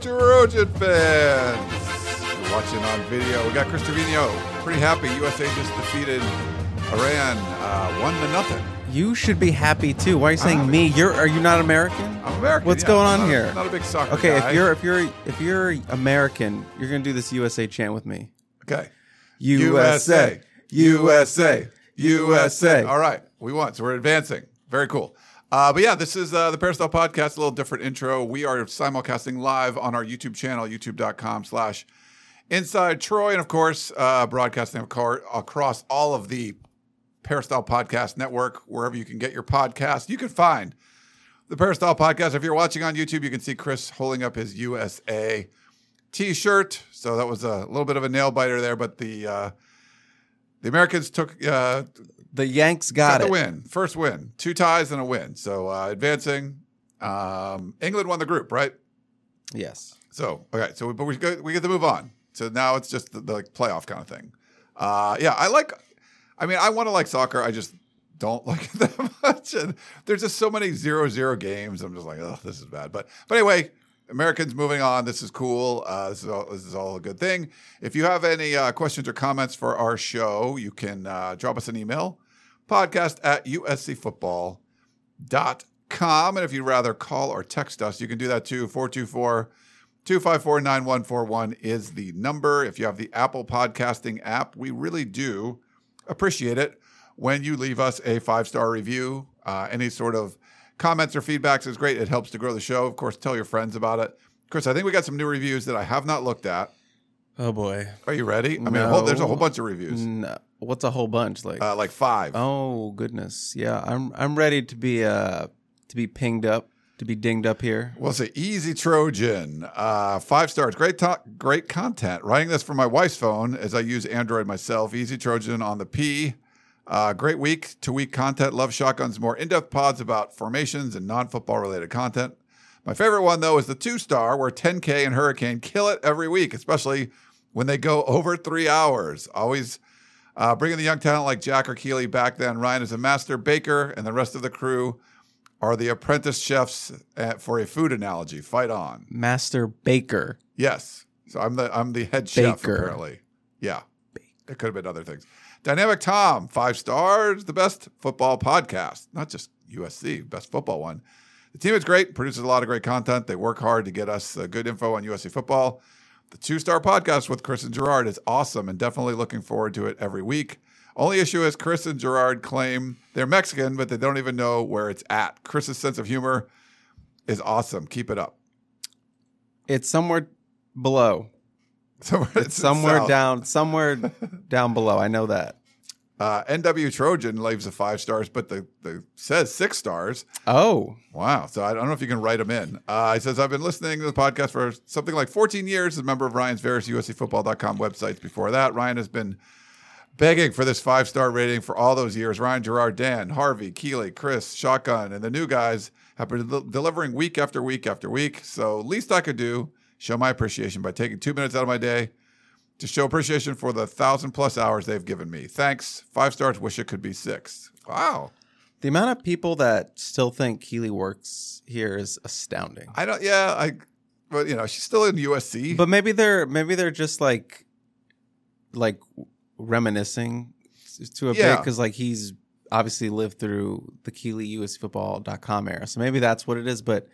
Trojan fans. You're watching on video. We got Chris Trevino. Pretty happy. USA just defeated Iran uh, one to nothing. You should be happy too. Why are you saying me? You're are you not American? I'm American. What's yeah. going I'm on not a- here? not a big soccer Okay, guy. if you're if you're if you're American, you're gonna do this USA chant with me. okay, USA, USA, USA. All right, we won, so we're advancing. Very cool. Uh, but yeah, this is uh, the Peristyle Podcast. A little different intro. We are simulcasting live on our YouTube channel, YouTube.com/slash Inside Troy, and of course, uh, broadcasting across all of the Peristyle Podcast Network, wherever you can get your podcast. You can find the Peristyle Podcast. If you're watching on YouTube, you can see Chris holding up his USA T-shirt. So that was a little bit of a nail biter there, but the uh, the Americans took uh, The Yanks got got the it. win, first win, two ties and a win. So uh, advancing. Um, England won the group, right? Yes. So okay, so we, but we go, we get to move on. So now it's just the, the like, playoff kind of thing. Uh, yeah, I like. I mean, I want to like soccer. I just don't like it that much. And there's just so many zero zero games. I'm just like, oh, this is bad. But but anyway, Americans moving on. This is cool. Uh, this is all this is all a good thing. If you have any uh, questions or comments for our show, you can uh, drop us an email podcast at uscfootball dot com. And if you'd rather call or text us, you can do that too. 424 254 9141 is the number. If you have the Apple Podcasting app, we really do appreciate it when you leave us a five star review. Uh, any sort of comments or feedbacks is great. It helps to grow the show. Of course, tell your friends about it. Chris, I think we got some new reviews that I have not looked at. Oh boy. Are you ready? I mean, a whole, there's a whole bunch of reviews, No. What's a whole bunch like? uh, like five. oh goodness. Yeah, I'm I'm ready to be uh to be pinged up, to be dinged up here. Well, it's an easy Trojan. Uh, five stars. Great talk, great content. Writing this from my wife's phone as I use Android myself. Easy Trojan on the P. Uh, great week to week content. Love shotguns. More in depth pods about formations and non football related content. My favorite one though is the two star where 10K and Hurricane kill it every week, especially when they go over three hours. Always uh, bringing the young talent like Jack or Keeley back then. Ryan is a master baker, and the rest of the crew are the apprentice chefs uh, for a food analogy. Fight on. Master Baker. Yes. So I'm the I'm the head chef Baker. apparently. Yeah. It could have been other things. Dynamic Tom, five stars, the best football podcast, not just USC, best football one. The team is great, produces a lot of great content. They work hard to get us uh, good info on USC football. The two star podcast with Chris and Gerard is awesome and definitely looking forward to it every week. Only issue is Chris and Gerard claim they're Mexican, but they don't even know where it's at. Chris's sense of humor is awesome. Keep it up. It's somewhere below. Somewhere, It's somewhere down somewhere down below. I know that. Uh, NW Trojan leaves a five stars, but the, the says six stars. Oh. Wow. So I don't know if you can write them in. Uh, he says, I've been listening to the podcast for something like 14 years as a member of Ryan's various USCfootball.com websites. Before that, Ryan has been begging for this five star rating for all those years. Ryan, Gerard, Dan, Harvey, Keeley, Chris, Shotgun, and the new guys have been del- delivering week after week after week. So, least I could do, show my appreciation by taking two minutes out of my day to show appreciation for the thousand plus hours they've given me. Thanks. Five stars. Wish it could be six. Wow. The amount of people that still think Keely works here is astounding. I don't. Yeah, I. But you know, she's still in USC. But maybe they're maybe they're just like like reminiscing to a bit because like he's obviously lived through the Keely USCFootball.com era. So maybe that's what it is. But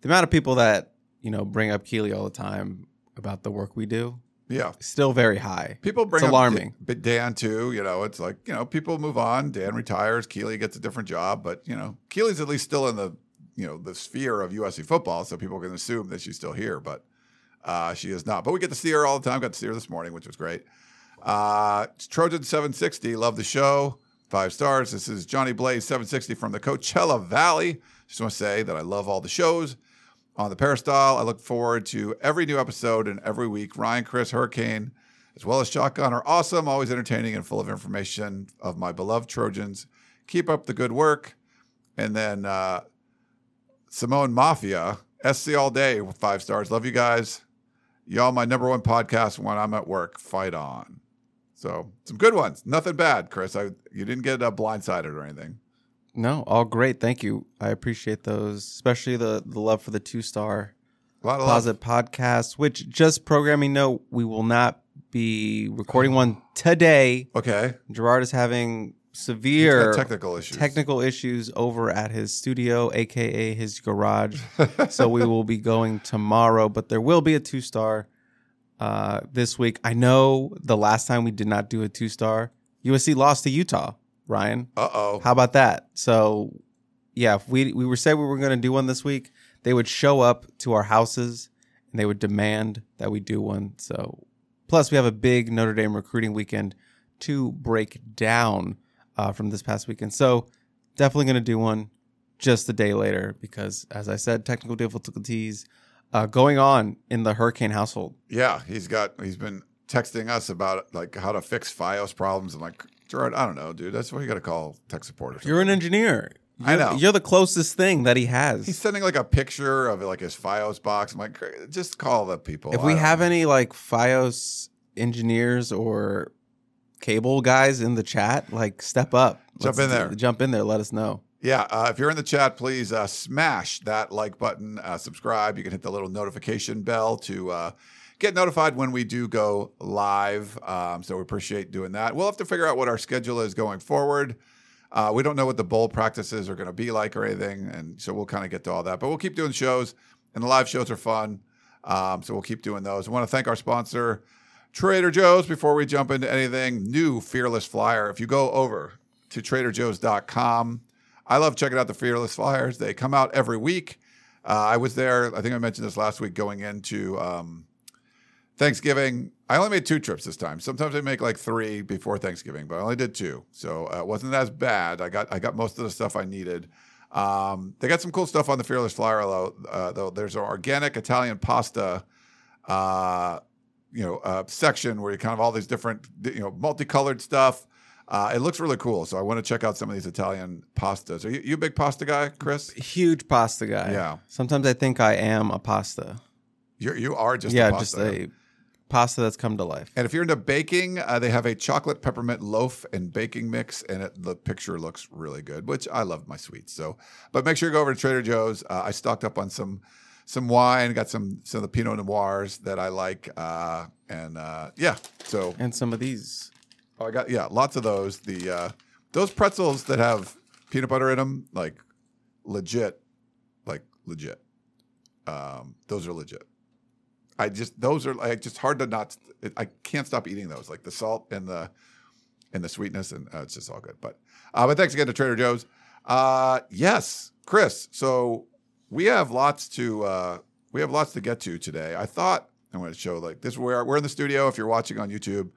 the amount of people that, you know, bring up Keely all the time about the work we do yeah, still very high. people bring It's alarming. But Dan too. You know, it's like you know, people move on. Dan retires. Keeley gets a different job, but you know, Keeley's at least still in the you know the sphere of USC football, so people can assume that she's still here, but uh, she is not. But we get to see her all the time. Got to see her this morning, which was great. Uh, Trojan 760, love the show. Five stars. This is Johnny Blaze 760 from the Coachella Valley. Just want to say that I love all the shows. On the Peristyle. I look forward to every new episode and every week. Ryan, Chris, Hurricane, as well as Shotgun are awesome, always entertaining and full of information of my beloved Trojans. Keep up the good work. And then uh, Simone Mafia, SC all day five stars. Love you guys. Y'all, my number one podcast when I'm at work. Fight on. So some good ones. Nothing bad, Chris. I you didn't get uh, blindsided or anything. No, all great. Thank you. I appreciate those, especially the the love for the two star of love. Podcast. Which just programming note, we will not be recording one today. Okay. Gerard is having severe technical issues. technical issues over at his studio, aka his garage. so we will be going tomorrow, but there will be a two star uh, this week. I know the last time we did not do a two star, USC lost to Utah. Ryan, Uh oh. how about that? So yeah, if we we were said we were going to do one this week, they would show up to our houses and they would demand that we do one. So plus we have a big Notre Dame recruiting weekend to break down uh, from this past weekend. So definitely going to do one just a day later because, as I said, technical difficulties uh, going on in the Hurricane household. Yeah, he's got. He's been texting us about like how to fix FiOS problems. I'm like, Gerard, I don't know, dude. That's what you got to call tech support or. You're an engineer. I You're- know. You're the closest thing that he has. He's sending like a picture of like his FiOS box. I'm like, just call the people. if I we have know." any like FiOS engineers or cable guys in the chat, like step up. Jump Let's in do- there. Jump in there. Let us know. Yeah, uh, if you're in the chat, please uh, smash that like button, uh, subscribe. You can hit the little notification bell to uh, get notified when we do go live. Um, so we appreciate doing that. We'll have to figure out what our schedule is going forward. Uh, we don't know what the bowl practices are going to be like or anything, and so we'll kind of get to all that. But we'll keep doing shows, and the live shows are fun. Um, so we'll keep doing those. I want to thank our sponsor, Trader Joe's. Before we jump into anything, new Fearless Flyer. If you go over to TraderJoe's.com, I love checking out the Fearless Flyers. They come out every week. Uh, I was there. I think I mentioned this last week going into um, Thanksgiving. I only made two trips this time. Sometimes I make like three before Thanksgiving, but I only did two, so uh, it wasn't as bad. I got I got most of the stuff I needed. Um, they got some cool stuff on the Fearless Flyer though. Uh, though there's an organic Italian pasta, uh, you know, uh, section where you kind of all these different, you know, multicolored stuff. Uh, it looks really cool, so I want to check out some of these Italian pastas. Are you, you a big pasta guy, Chris? Huge pasta guy. Yeah. Sometimes I think I am a pasta. You're, you are just yeah, a just pasta. a pasta that's come to life. And if you're into baking, uh, they have a chocolate peppermint loaf and baking mix, and it, the picture looks really good. Which I love my sweets. So, but make sure you go over to Trader Joe's. Uh, I stocked up on some some wine, got some some of the Pinot Noirs that I like, uh, and uh, yeah. So And some of these. oh, I got yeah, lots of those. The uh, those pretzels that have peanut butter in them, like legit, like legit. Um, those are legit. I just those are like just hard to not. I can't stop eating those. Like the salt and the and the sweetness, and uh, it's just all good. But uh, but thanks again to Trader Joe's. Uh, yes, Chris. So we have lots to uh, we have lots to get to today. I thought I'm going to show like this. We're we're in the studio. If you're watching on YouTube,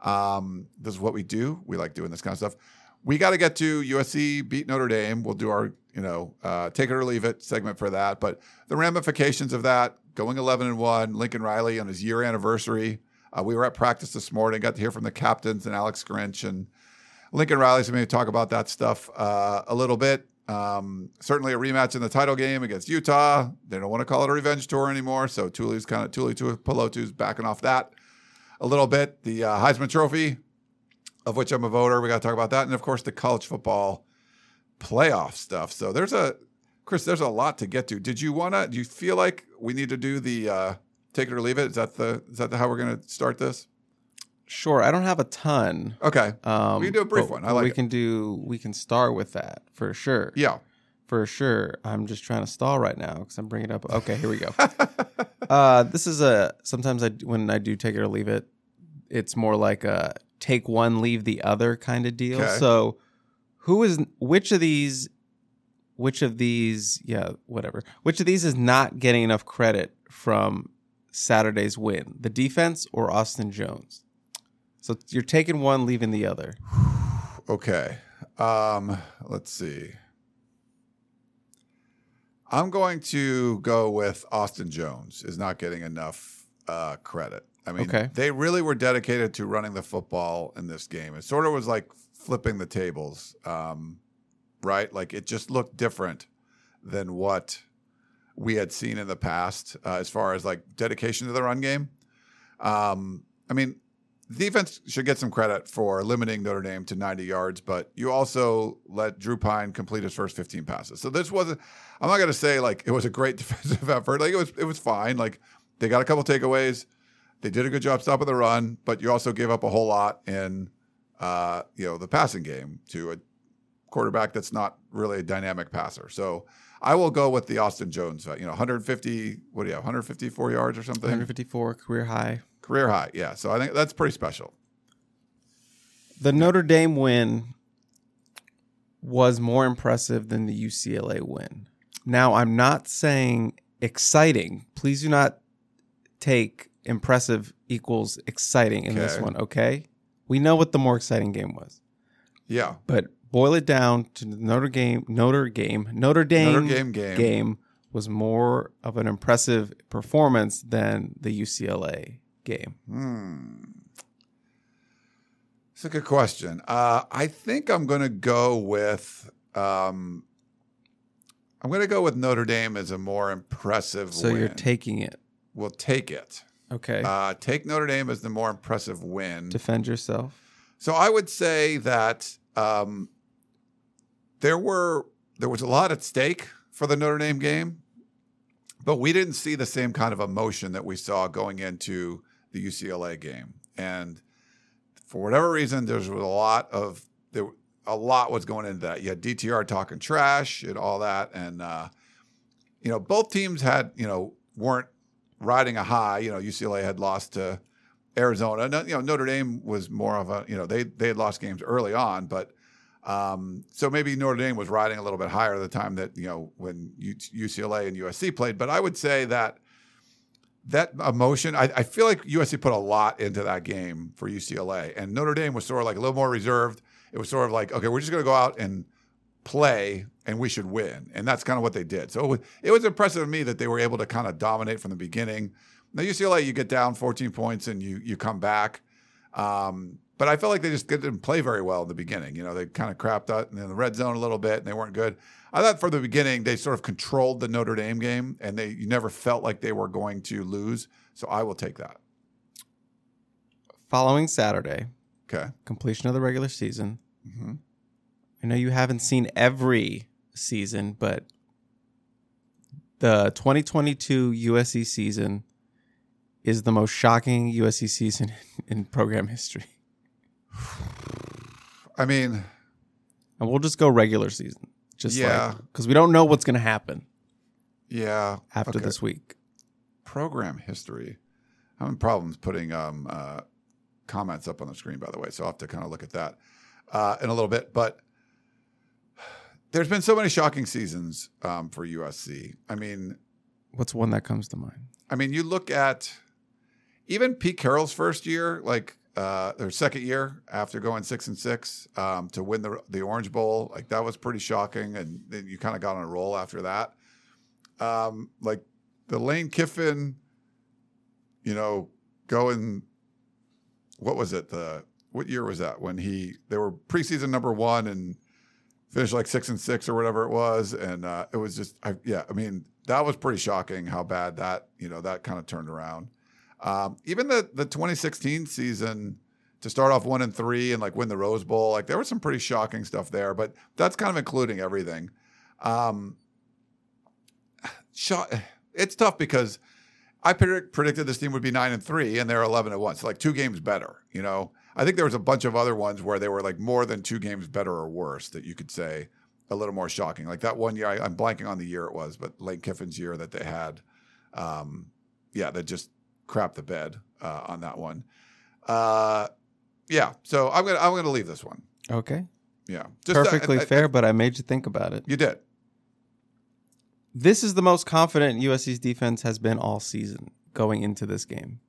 um, this is what we do. We like doing this kind of stuff. We got to get to USC beat Notre Dame. We'll do our you know uh, take it or leave it segment for that. But the ramifications of that going 11 and one. Lincoln Riley on his year anniversary. Uh, we were at practice this morning. Got to hear from the captains and Alex Grinch and Lincoln Riley's going to talk about that stuff uh, a little bit. Um, certainly a rematch in the title game against Utah. They don't want to call it a revenge tour anymore. So Tuli's kind of Tuli Tuipulotu's backing off that a little bit. The uh, Heisman Trophy, of which I'm a voter. We got to talk about that, and of course the college football playoff stuff. So there's a Chris. There's a lot to get to. Did you wanna? Do you feel like we need to do the uh, take it or leave it? Is that the is that the, how we're going to start this? Sure, I don't have a ton. Okay. Um, We can do a brief one. I like we it. can do. We can start with that for sure. Yeah. for sure. I'm just trying to stall right now because I'm bringing up. Okay, here we go. uh, this is a sometimes I when I do take it or leave it, it's more like a take one leave the other kind of deal. Okay. So, who is which of these? Which of these? Yeah, whatever. Which of these is not getting enough credit from Saturday's win? The defense or Austin Jones? So you're taking one, leaving the other. Okay. Um, let's see. I'm going to go with Austin Jones is not getting enough uh, credit. I mean, Okay. they really were dedicated to running the football in this game. It sort of was like flipping the tables, um, right? Like it just looked different than what we had seen in the past uh, as far as like dedication to the run game. Um, I mean, defense should get some credit for limiting Notre Dame to 90 yards, but you also let Drew Pyne complete his first 15 passes. So this wasn't. I'm not going to say like it was a great defensive effort. Like it was. It was fine. Like they got a couple takeaways. They did a good job stopping the run, but you also gave up a whole lot in, uh, you know, the passing game to a quarterback that's not really a dynamic passer. So I will go with the Austin Jones. Uh, you know, 150. What do you have? 154 yards or something. 154 career high. Career high. Yeah. So I think that's pretty special. The Notre Dame win was more impressive than the UCLA win. Now, I'm not saying exciting. Please do not take impressive equals exciting in this one, okay? We know what the more exciting game was. Yeah. But boil it down to the Notre Dame Notre Dame Notre Dame Notre Dame game. game was more of an impressive performance than the UCLA game. Hmm. It's a good question. Uh, I think I'm going to go with. Um, I'm going to go with Notre Dame as a more impressive So win. you're taking it. we'll take it. Okay. Uh, take Notre Dame as the more impressive win. Defend yourself. So I would say that um, there were there was a lot at stake for the Notre Dame game, but we didn't see the same kind of emotion that we saw going into the UCLA game. And for whatever reason, there was a lot of there a lot was going into that. You had DTR talking trash and all that, and uh, you know both teams had you know weren't riding a high. You know UCLA had lost to Arizona. No, you know Notre Dame was more of a you know they they had lost games early on, but um, so maybe Notre Dame was riding a little bit higher the time that you know when UCLA and USC played. But I would say that that emotion, I, I feel like USC put a lot into that game for UCLA, and Notre Dame was sort of like a little more reserved. It was sort of like okay, we're just going to go out and play and we should win. And that's kind of what they did. So it was, it was impressive to me that they were able to kind of dominate from the beginning. Now UCLA, you get down 14 points and you you come back. Um, but I felt like they just didn't play very well in the beginning. You know, they kind of crapped out in the red zone a little bit and they weren't good. I thought from the beginning they sort of controlled the Notre Dame game and they you never felt like they were going to lose. So I will take that. Following Saturday, Okay. completion of the regular season. hmm I know you haven't seen every season, but the 2022 USC season is the most shocking USC season in program history. I mean, And we'll just go regular season. Just Yeah. like because we don't know what's going to happen yeah. after okay. this week. program history. I'm having problems putting um, uh, comments up on the screen, by the way, so I'll have to kind of look at that uh, in a little bit. But there's been so many shocking seasons um, for USC. I mean, What's one that comes to mind? I mean, you look at even Pete Carroll's first year, like uh, their second year after going six and six um, to win the the Orange Bowl, like that was pretty shocking, and then you kind of got on a roll after that. Um, like the Lane Kiffin, you know, going. What was it? The what year was that when he they were preseason number one and finished like six and six or whatever it was, and uh, it was just I, yeah. I mean that was pretty shocking how bad that you know that kind of turned around. Um, even the the 2016 season to start off one and three and like win the Rose Bowl, like there was some pretty shocking stuff there. But that's kind of including everything. Um, it's tough because I predict, predicted this team would be nine and three, and they're 11 and one, so like two games better. You know, I think there was a bunch of other ones where they were like more than two games better or worse that you could say a little more shocking. Like that one year, I, I'm blanking on the year it was, but Lane Kiffin's year that they had, um, yeah, that just crapped the bed uh, on that one. Uh, yeah, so I'm gonna I'm gonna leave this one. Okay. Yeah, just uh, Perfectly I- I- fair, but I made you think about it. You did. This is the most confident USC's defense has been all season going into this game.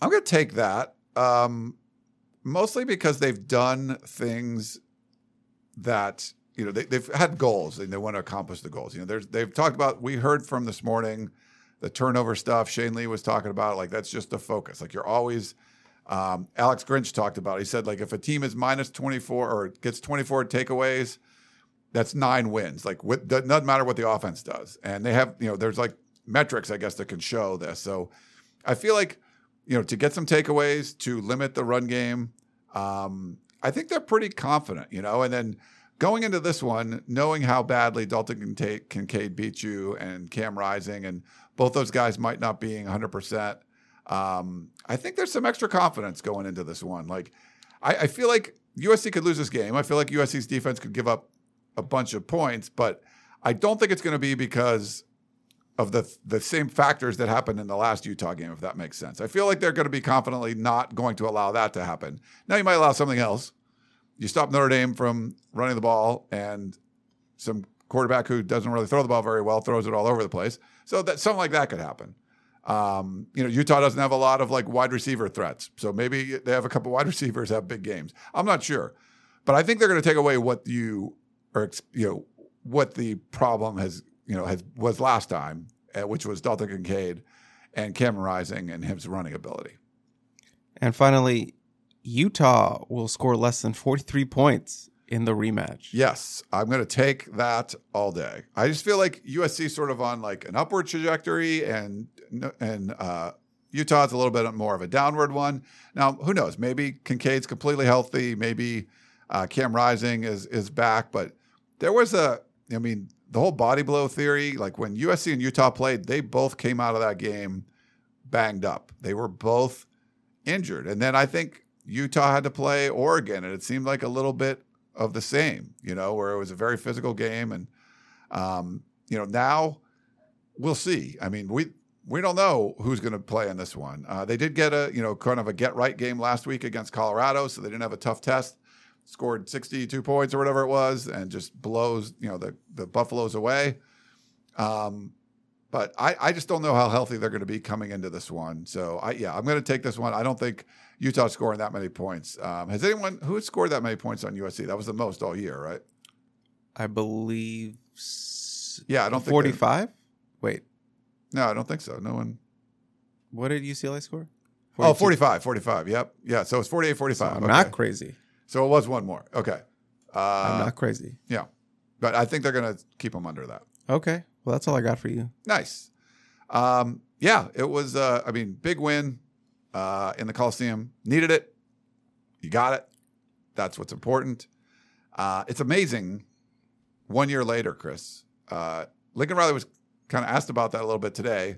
I'm going to take that, um, mostly because they've done things that you know they, they've had goals and they want to accomplish the goals. You know, they've talked about. We heard from this morning the turnover stuff. Shane Lee was talking about like that's just the focus. Like you're always. Um, Alex Grinch talked about. It. He said like if a team is minus 24 or gets 24 takeaways, that's nine wins. Like with, doesn't matter what the offense does, and they have you know there's like metrics I guess that can show this. So I feel like you know to get some takeaways to limit the run game. Um, I think they're pretty confident, you know, and then going into this one, knowing how badly Dalton Kincaid, Kincaid beat you and Cam Rising, and both those guys might not being 100%, um, I think there's some extra confidence going into this one. Like, I, I, feel like USC could lose this game. I feel like USC's defense could give up a bunch of points, but I don't think it's going to be because of the the same factors that happened in the last Utah game, if that makes sense. I feel like they're going to be confidently not going to allow that to happen. Now you might allow something else. You stop Notre Dame from running the ball, and some quarterback who doesn't really throw the ball very well throws it all over the place. So that something like that could happen. Um, you know, Utah doesn't have a lot of like wide receiver threats, so maybe they have a couple wide receivers have big games. I'm not sure, but I think they're going to take away what you or you know what the problem has you know, has, was last time, uh, which was Dalton Kincaid and Cam Rising and his running ability. And finally, Utah will score less than 43 points in the rematch. Yes, I'm going to take that all day. I just feel like USC sort of on like an upward trajectory, and and uh, Utah's a little bit more of a downward one. Now, who knows? Maybe Kincaid's completely healthy. Maybe uh, Cam Rising is is back. But there was a, I mean, the whole body blow theory, like when USC and Utah played, they both came out of that game banged up. They were both injured. And then I think Utah had to play Oregon, and it seemed like a little bit of the same, you know, where it was a very physical game. And, um, you know, now we'll see. I mean, we, we don't know who's going to play in this one. Uh, they did get a, you know, kind of a get right game last week against Colorado, so they didn't have a tough test scored 62 points or whatever it was, and just blows you know the the Buffaloes away. Um, but I, I just don't know how healthy they're going to be coming into this one. So I yeah, I'm going to take this one. I don't think Utah scoring that many points. Um, has anyone who scored that many points on USC? That was the most all year, right? I believe. Yeah, I don't think 45. Wait, no, I don't think so. No one. What did UCLA score? 42. Oh, 45, 45. Yep. Yeah. So it's 48, 45. So I'm okay. not crazy. So it was one more. Okay. Uh, I'm not crazy. Yeah. But I think they're going to keep them under that. Okay. Well, that's all I got for you. Nice. Um, yeah, it was, uh, I mean, big win uh, in the Coliseum. Needed it. You got it. That's what's important. Uh, it's amazing. One year later, Chris, uh, Lincoln Riley was kind of asked about that a little bit today.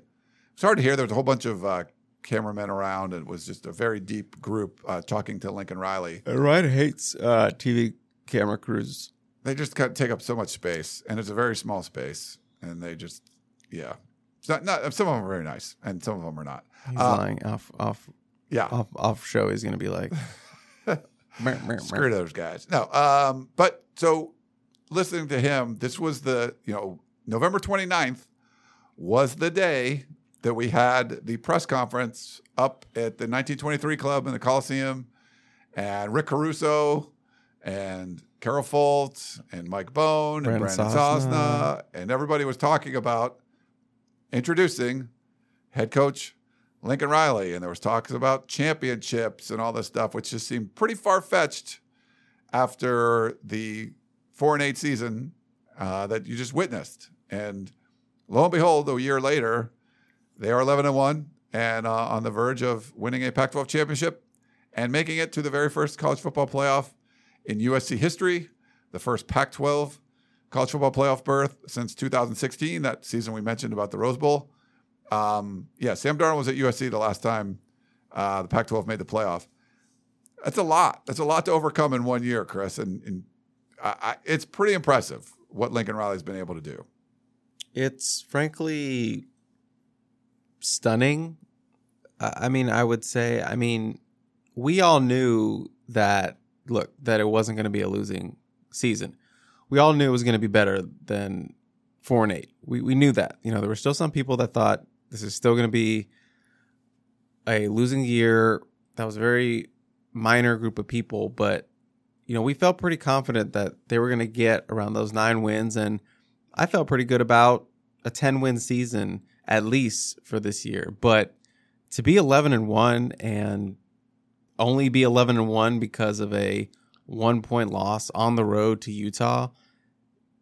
It's hard to hear. There was a whole bunch of uh, cameramen around. And it was just a very deep group uh, talking to Lincoln Riley. Uh, Ryan hates uh, TV camera crews. They just kind of take up so much space, and it's a very small space. And they just, yeah, it's not, not some of them are very nice, and some of them are not. He's uh, lying off, off, yeah, off, off show. He's going to be like, screw those guys. No, um, but so listening to him, this was the you know November 29th was the day that we had the press conference up at the 1923 Club in the Coliseum, and Rick Caruso and Carol Folt and Mike Bohn and Brandon Sosna. Sosna, and everybody was talking about introducing head coach Lincoln Riley, and there was talks about championships and all this stuff, which just seemed pretty far fetched after the four and eight season uh, that you just witnessed. And lo and behold, a year later, they are 11 and 1 and uh, on the verge of winning a Pac 12 championship and making it to the very first college football playoff in USC history, the first Pac 12 college football playoff berth since 2016, that season we mentioned about the Rose Bowl. Um, yeah, Sam Darnold was at USC the last time uh, the Pac 12 made the playoff. That's a lot. That's a lot to overcome in one year, Chris. And, and I, I, it's pretty impressive what Lincoln Riley's been able to do. It's frankly stunning. I mean, I would say, I mean, we all knew that, look, that it wasn't going to be a losing season. We all knew it was going to be better than four and eight. We, we knew that. You know, there were still some people that thought this is still going to be a losing year. That was a very minor group of people, but you know, we felt pretty confident that they were going to get around those nine wins. And I felt pretty good about a 10 win season at least for this year. But to be 11 and 1 and only be 11 and 1 because of a one point loss on the road to Utah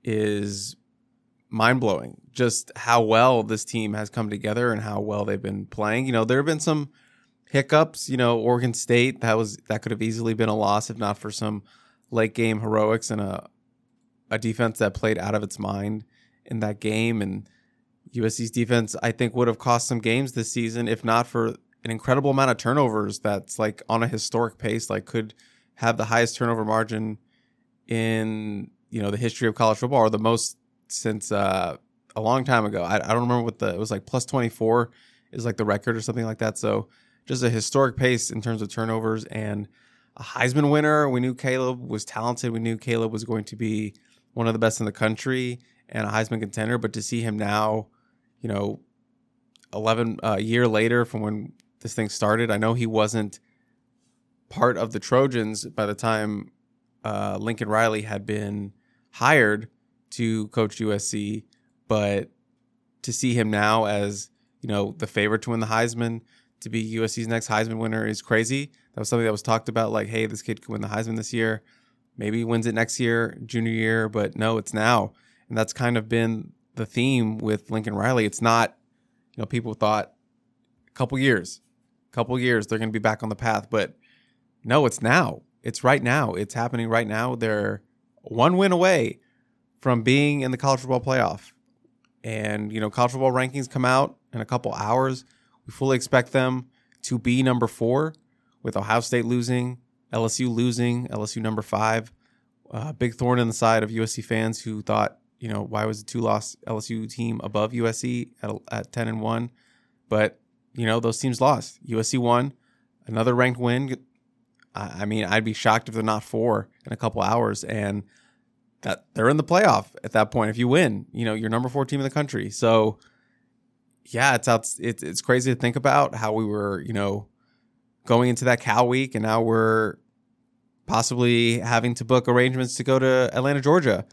is mind blowing. Just how well this team has come together and how well they've been playing. You know, there have been some hiccups. You know, Oregon State that was that could have easily been a loss if not for some late game heroics and a a defense that played out of its mind in that game. And USC's defense, I think, would have cost some games this season if not for an incredible amount of turnovers. That's like on a historic pace. Like could have the highest turnover margin in you know the history of college football or the most since uh, a long time ago. I, I don't remember what the it was like plus twenty four is like the record or something like that. So just a historic pace in terms of turnovers and a Heisman winner. We knew Caleb was talented. We knew Caleb was going to be one of the best in the country and a Heisman contender. But to see him now, you know, eleven uh, year later from when this thing started, I know he wasn't part of the Trojans by the time uh, Lincoln Riley had been hired to coach USC, but to see him now as you know the favorite to win the Heisman, to be USC's next Heisman winner is crazy. That was something that was talked about, like, hey, this kid could win the Heisman this year. Maybe he wins it next year, junior year, but no, it's now. And that's kind of been the theme with Lincoln Riley. It's not, you know, people thought a couple years, a couple years they're going to be back on the path, but no, it's now. It's right now. It's happening right now. They're one win away from being in the college football playoff. And, you know, college football rankings come out in a couple hours. We fully expect them to be number four with Ohio State losing, LSU losing, LSU number five. Uh, big thorn in the side of USC fans who thought, you know, why was the two loss LSU team above USC at, at 10 and 1? But, you know, those teams lost. USC won, another ranked win I mean, I'd be shocked if they're not four in a couple hours, and that they're in the playoff at that point. If you win, you know, you're number four team in the country. So, yeah, it's out. It's it's crazy to think about how we were, you know, going into that Cal week, and now we're possibly having to book arrangements to go to Atlanta, Georgia,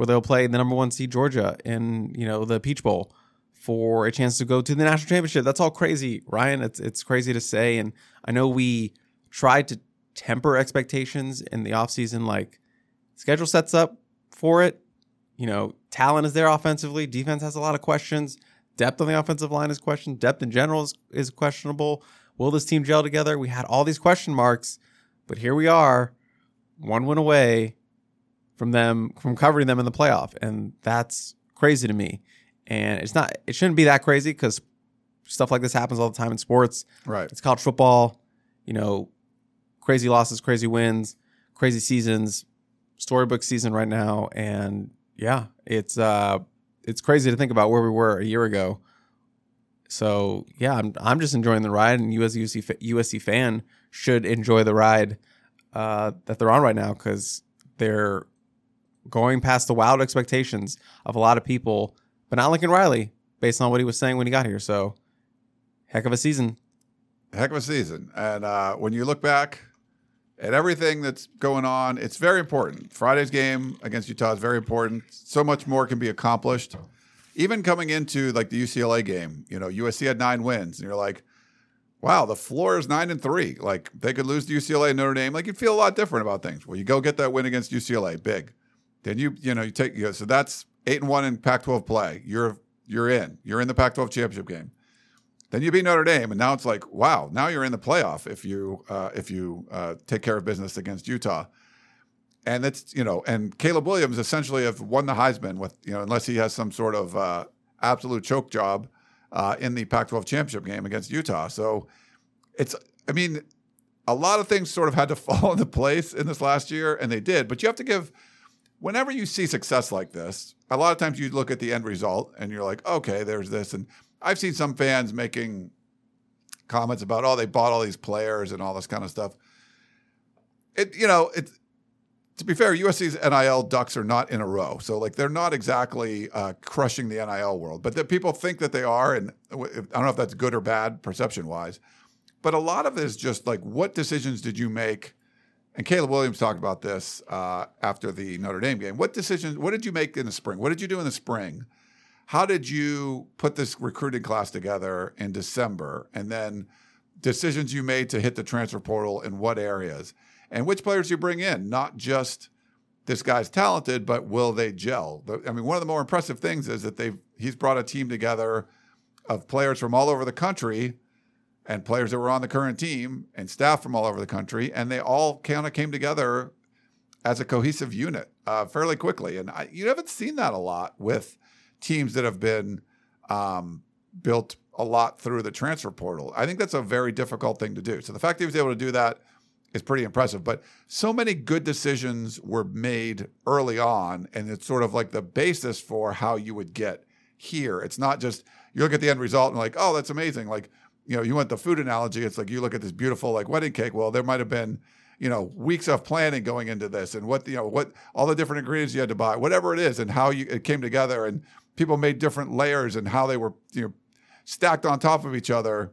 where they'll play the number one seed Georgia in you know the Peach Bowl for a chance to go to the national championship. That's all crazy, Ryan. It's it's crazy to say, and I know we tried to temper expectations in the offseason. Like, schedule sets up for it. You know, talent is there offensively. Defense has a lot of questions. Depth on the offensive line is questioned. Depth in general is, is questionable. Will this team gel together? We had all these question marks, but here we are, one win away from them from covering them in the playoff, and that's crazy to me. And it's not. It shouldn't be that crazy because stuff like this happens all the time in sports. Right. It's college football. You know, crazy losses, crazy wins, crazy seasons, storybook season right now, and yeah, it's uh, it's crazy to think about where we were a year ago. So yeah, I'm I'm just enjoying the ride, and you as a USC USC fan should enjoy the ride uh, that they're on right now because they're going past the wild expectations of a lot of people, but not Lincoln Riley, based on what he was saying when he got here. So, heck of a season. Heck of a season, and uh, when you look back at everything that's going on. It's very important. Friday's game against Utah is very important. So much more can be accomplished. Even coming into like the UCLA game, you know, USC had nine wins, and you're like, wow, the floor is nine and three. Like they could lose to UCLA and Notre Dame. Like you'd feel a lot different about things. Well, you go get that win against UCLA, big. Then you, you know, you take you know, so that's eight and one in Pac-12 play. You're you're in. You're in the Pac-12 championship game. Then you beat Notre Dame, and now it's like, wow, now you're in the playoff if you uh, if you uh, take care of business against Utah. And that's you know, and Caleb Williams essentially have won the Heisman with you know, unless he has some sort of uh, absolute choke job uh, in the Pac-12 championship game against Utah. So it's, I mean, a lot of things sort of had to fall into place in this last year, and they did. But you have to give, whenever you see success like this, a lot of times you look at the end result and you're like, okay, there's this, and I've seen some fans making comments about, oh, they bought all these players and all this kind of stuff. It, you know, it. To be fair, USC's NIL ducks are not in a row, so like they're not exactly uh, crushing the NIL world, but that people think that they are, and I don't know if that's good or bad perception wise, but a lot of it is just like what decisions did you make And Caleb Williams talked about this uh, after the Notre Dame game. What decisions? What did you make in the spring? What did you do in the spring? How did you put this recruiting class together in December? And then decisions you made to hit the transfer portal in what areas? And which players you bring in? Not just this guy's talented, but will they gel? I mean, one of the more impressive things is that they've he's brought a team together of players from all over the country and players that were on the current team and staff from all over the country, and they all kind of came together as a cohesive unit uh, fairly quickly. And I, you haven't seen that a lot with teams that have been um, built a lot through the transfer portal. I think that's a very difficult thing to do. So the fact that he was able to do that is pretty impressive. But so many good decisions were made early on, and it's sort of like the basis for how you would get here. It's not just you look at the end result and like, oh, that's amazing. Like, you know, you want the food analogy. It's like you look at this beautiful like wedding cake. Well, there might have been, you know, weeks of planning going into this, and what you know, what all the different ingredients you had to buy, whatever it is, and how you it came together, and people made different layers and how they were, you know, stacked on top of each other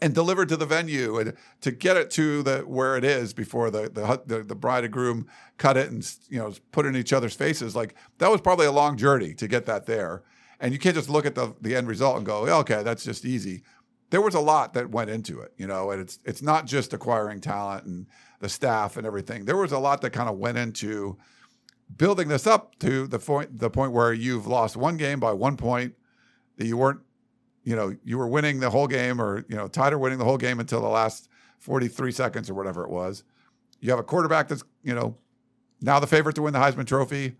and delivered to the venue and to get it to the where it is before the the, the, the bride and groom cut it and you know put it in each other's faces like that was probably a long journey to get that there and you can't just look at the the end result and go okay that's just easy there was a lot that went into it you know and it's it's not just acquiring talent and the staff and everything there was a lot that kind of went into building this up to the point the point where you've lost one game by one point that you weren't you know, you were winning the whole game or, you know, tied or winning the whole game until the last 43 seconds or whatever it was. You have a quarterback that's, you know, now the favorite to win the Heisman Trophy.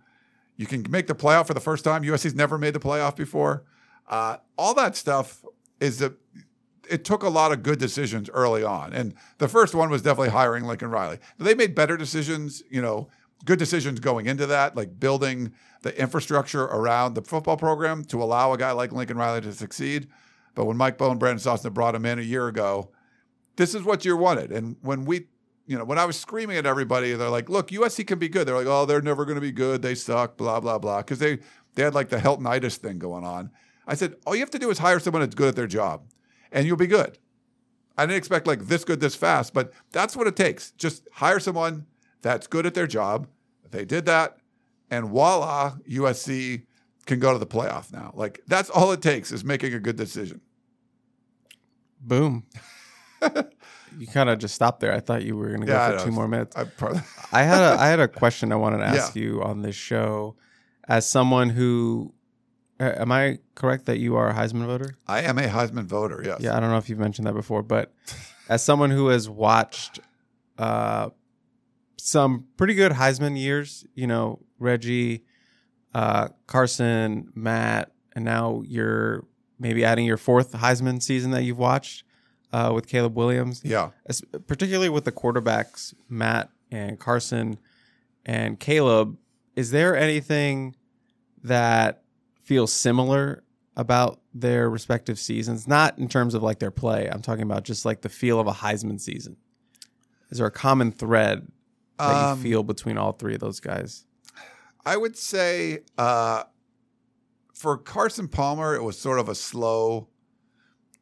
You can make the playoff for the first time. USC's never made the playoff before. Uh, all that stuff is that it took a lot of good decisions early on. And the first one was definitely hiring Lincoln Riley. They made better decisions, you know, good decisions going into that, like building the infrastructure around the football program to allow a guy like Lincoln Riley to succeed. But when Mike and Brandon Sosna brought him in a year ago, this is what you wanted. And when we, you know, when I was screaming at everybody, they're like, look, USC can be good. They're like, oh, they're never going to be good. They suck, blah, blah, blah. Because they, they had like the Heltonitis thing going on. I said, all you have to do is hire someone that's good at their job and you'll be good. I didn't expect like this good this fast, but that's what it takes. Just hire someone that's good at their job. They did that and voila, USC can go to the playoff now. Like that's all it takes is making a good decision. Boom. you kind of just stopped there. I thought you were going to go yeah, for two more minutes. I, probably... I had a I had a question I wanted to ask yeah. you on this show, as someone who. Am I correct that you are a Heisman voter? I am a Heisman voter. Yes. Yeah, I don't know if you've mentioned that before, but as someone who has watched uh, some pretty good Heisman years, you know, Reggie, uh, Carson, Matt, and now you're maybe adding your fourth Heisman season that you've watched uh, with Caleb Williams. Yeah. As, particularly with the quarterbacks, Matt and Carson and Caleb. Is there anything that feels similar about their respective seasons? Not in terms of like their play. I'm talking about just like the feel of a Heisman season. Is there a common thread that um, you feel between all three of those guys? I would say uh, for Carson Palmer, it was sort of a slow.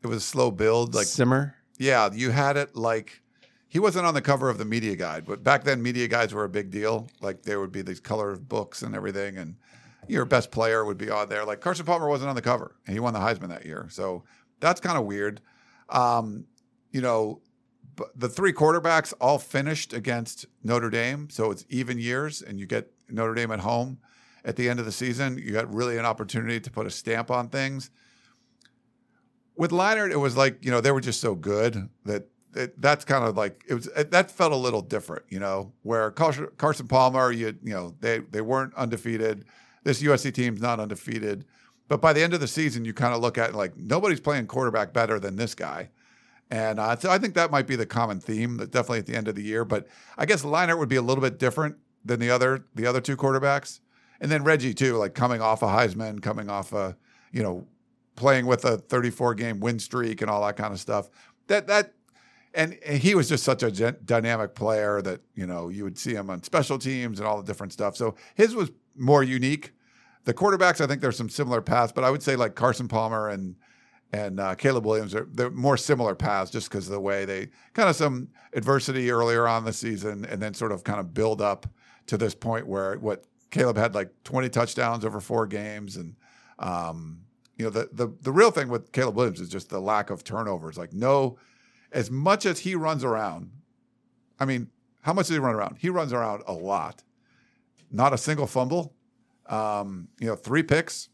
It was a slow build, like simmer. Yeah, you had it like he wasn't on the cover of the media guide, but back then media guides were a big deal. Like there would be these color books and everything, and your best player would be on there. Like Carson Palmer wasn't on the cover, and he won the Heisman that year, so that's kind of weird. Um, you know, the three quarterbacks all finished against Notre Dame, so it's even years, and you get Notre Dame at home at the end of the season. You got really an opportunity to put a stamp on things. With Leinart, it was like you know they were just so good that it, that's kind of like it was. It, that felt a little different, you know. Where Carson Palmer, you you know they they weren't undefeated. This USC team's not undefeated, but by the end of the season, you kind of look at like nobody's playing quarterback better than this guy. And uh, so I think that might be the common theme, definitely at the end of the year. But I guess Leinart would be a little bit different than the other the other two quarterbacks. And then Reggie too, like coming off a Heisman, coming off a you know playing with a 34 game win streak and all that kind of stuff. That that and, and he was just such a gen- dynamic player that you know you would see him on special teams and all the different stuff. So his was more unique. The quarterbacks, I think there's some similar paths, but I would say like Carson Palmer and and uh, Caleb Williams are they're more similar paths just because of the way they kind of some adversity earlier on the season and then sort of kind of build up to this point where what Caleb had like 20 touchdowns over four games and um, you know the the the real thing with Caleb Williams is just the lack of turnovers. Like no as much as he runs around I mean how much does he run around? He runs around a lot. Not a single fumble um, you know three picks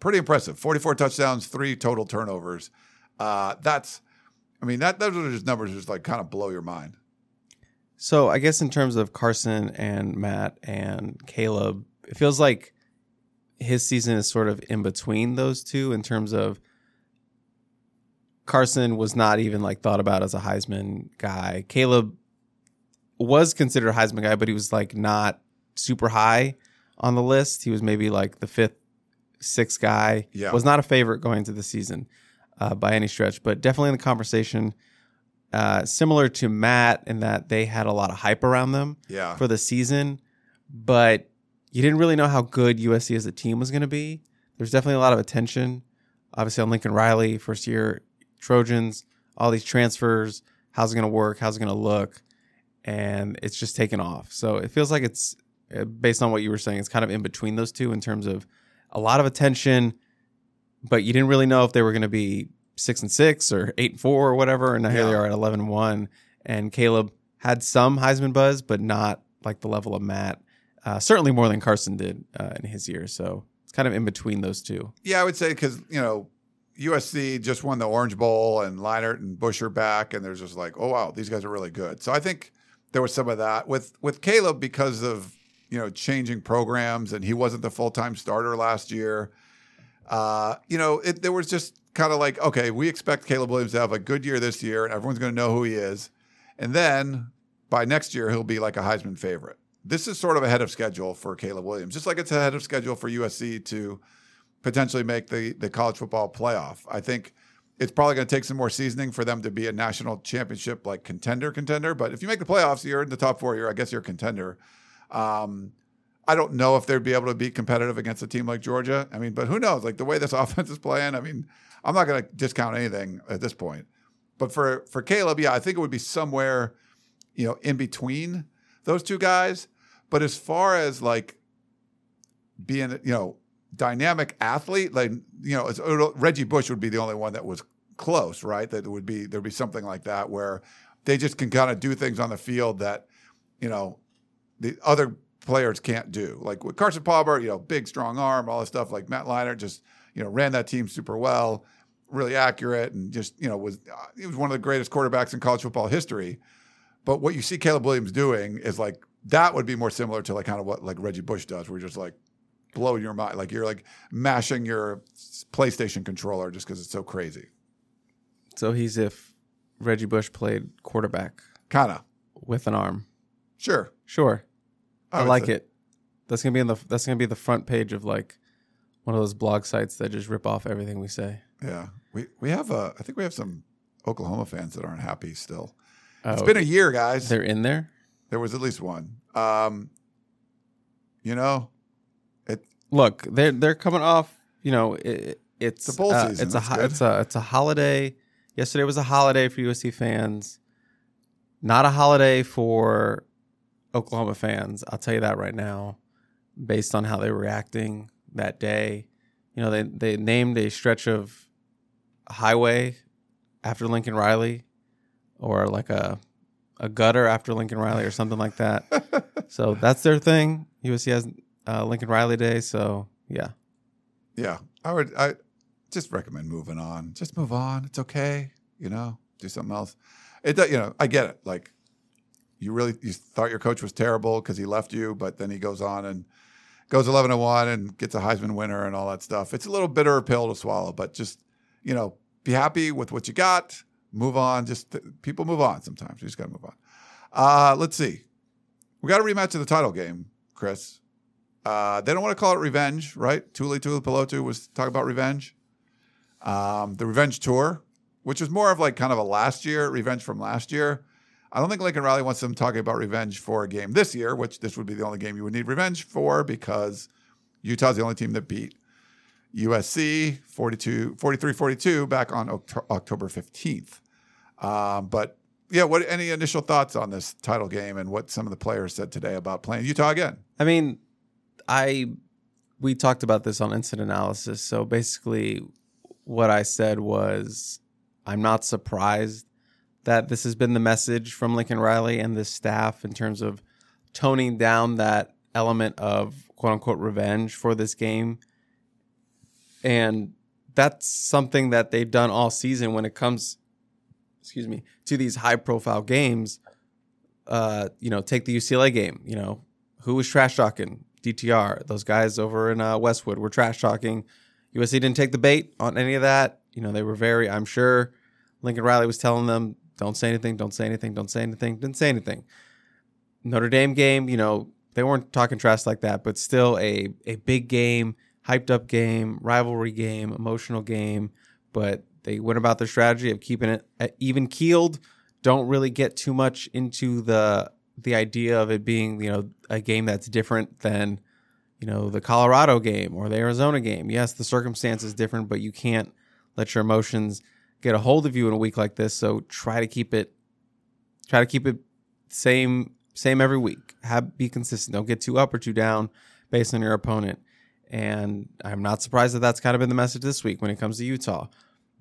pretty impressive. 44 touchdowns, three total turnovers. Uh, that's, I mean, that those are just numbers just like kind of blow your mind. So I guess in terms of Carson and Matt and Caleb, it feels like his season is sort of in between those two in terms of Carson was not even like thought about as a Heisman guy. Caleb was considered a Heisman guy, but he was like not super high on the list. He was maybe like the fifth sixth guy. Yeah. Was not a favorite going into the season uh, by any stretch, but definitely in the conversation. Uh, similar to Matt in that they had a lot of hype around them Yeah. for the season, but you didn't really know how good USC as a team was going to be. There's definitely a lot of attention, obviously on Lincoln Riley, first year Trojans, all these transfers. How's it going to work? How's it going to look? And it's just taken off. So it feels like it's based on what you were saying. It's kind of in between those two in terms of a lot of attention, but you didn't really know if they were going to be six and six or eight and four or whatever. And now here they are at 11 and one. And Caleb had some Heisman buzz, but not like the level of Matt. Uh, certainly more than Carson did uh, in his year. So it's kind of in between those two. Yeah, I would say because, you know, USC just won the Orange Bowl and Leinart and Bush are back, and there's just like, oh wow, these guys are really good. So I think there was some of that with with Caleb because of you know changing programs and he wasn't the full time starter last year. Uh, you know, it, there was just kind of like, okay, we expect Caleb Williams to have a good year this year, and everyone's going to know who he is, and then by next year he'll be like a Heisman favorite. This is sort of ahead of schedule for Caleb Williams, just like it's ahead of schedule for USC to potentially make the the college football playoff. I think it's probably going to take some more seasoning for them to be a national championship like contender contender. But if you make the playoffs, you're in the top four. You're I guess you're a contender. Um, I don't know if they'd be able to be competitive against a team like Georgia. I mean, but who knows? Like the way this offense is playing, I mean, I'm not going to discount anything at this point. But for for Caleb, yeah, I think it would be somewhere, you know, in between those two guys. But as far as like being, you know, dynamic athlete, like you know, Reggie Bush would be the only one that was close, right? That would be there'd be something like that where they just can kind of do things on the field that, you know, the other players can't do. Like with Carson Palmer, you know, big strong arm, all this stuff. Like Matt Leinart just you know ran that team super well, really accurate, and just you know was uh, he was one of the greatest quarterbacks in college football history. But what you see Caleb Williams doing is like that would be more similar to like kind of what like Reggie Bush does, where you're just like blowing your mind, like you're like mashing your PlayStation controller just because it's so crazy. So he's if Reggie Bush played quarterback Kind of with an arm. sure. Sure. I, would like say- it. That's gonna be in the that's gonna be the front page of like one of those blog sites that just rip off everything we say. Yeah, we we have uh, I think we have some Oklahoma fans that aren't happy still. It's been a year, guys. they're in there. There was at least one. Um, you know, it Look, they're they're coming off. You know, it, it's The bowl uh, season, It's a that's ho- good. it's a it's a holiday. Yesterday was a holiday for USC fans. Not a holiday for Oklahoma fans. I'll tell you that right now, based on how they were reacting that day. You know, they they named a stretch of highway after Lincoln Riley, or like a a gutter after Lincoln Riley, or something like that. so that's their thing. USC has uh, Lincoln Riley Day. So yeah, yeah, I would I just recommend moving on. Just move on. It's okay. You know, do something else. It you know, I get it. Like you really you thought your coach was terrible because he left you, but then he goes on and goes eleven to one and gets a Heisman winner and all that stuff. It's a little bitter pill to swallow, but just you know, be happy with what you got. Move on. Just people move on sometimes. You just got to move on. Uh, let's see. We got a rematch of the title game, Chris. Uh, they don't want to call it revenge, right? Tuli Tuli Tuipulotu was talking about revenge. Um, the revenge tour, which was more of like kind of a last year revenge from last year. I don't think Lincoln Riley wants them talking about revenge for a game this year, which this would be the only game you would need revenge for because Utah's the only team that beat USC 42, 43-42 back on Oct- October 15th. Um, but yeah, what any initial thoughts on this title game and what some of the players said today about playing Utah again? I mean, I we talked about this on incident analysis. So basically, what I said was, I'm not surprised that this has been the message from Lincoln Riley and the staff in terms of toning down that element of quote unquote revenge for this game. And that's something that they've done all season when it comes, excuse me, to these high profile games. Uh, you know, take the UCLA game. You know, who was trash talking? DTR. Those guys over in uh, Westwood were trash talking. USC didn't take the bait on any of that. You know, they were very, I'm sure Lincoln Riley was telling them, don't say anything, don't say anything, don't say anything, didn't say anything. Notre Dame game, you know, they weren't talking trash like that, but still a, a big game, hyped up game, rivalry game, emotional game. But they went about their strategy of keeping it uh, even keeled. Don't really get too much into the the idea of it being, you know, a game that's different than, you know, the Colorado game or the Arizona game. Yes, the circumstance is different, but you can't let your emotions get a hold of you in a week like this. So try to keep it try to keep it same same every week. Have be consistent. Don't get too up or too down based on your opponent. And I'm not surprised that that's kind of been the message this week when it comes to Utah.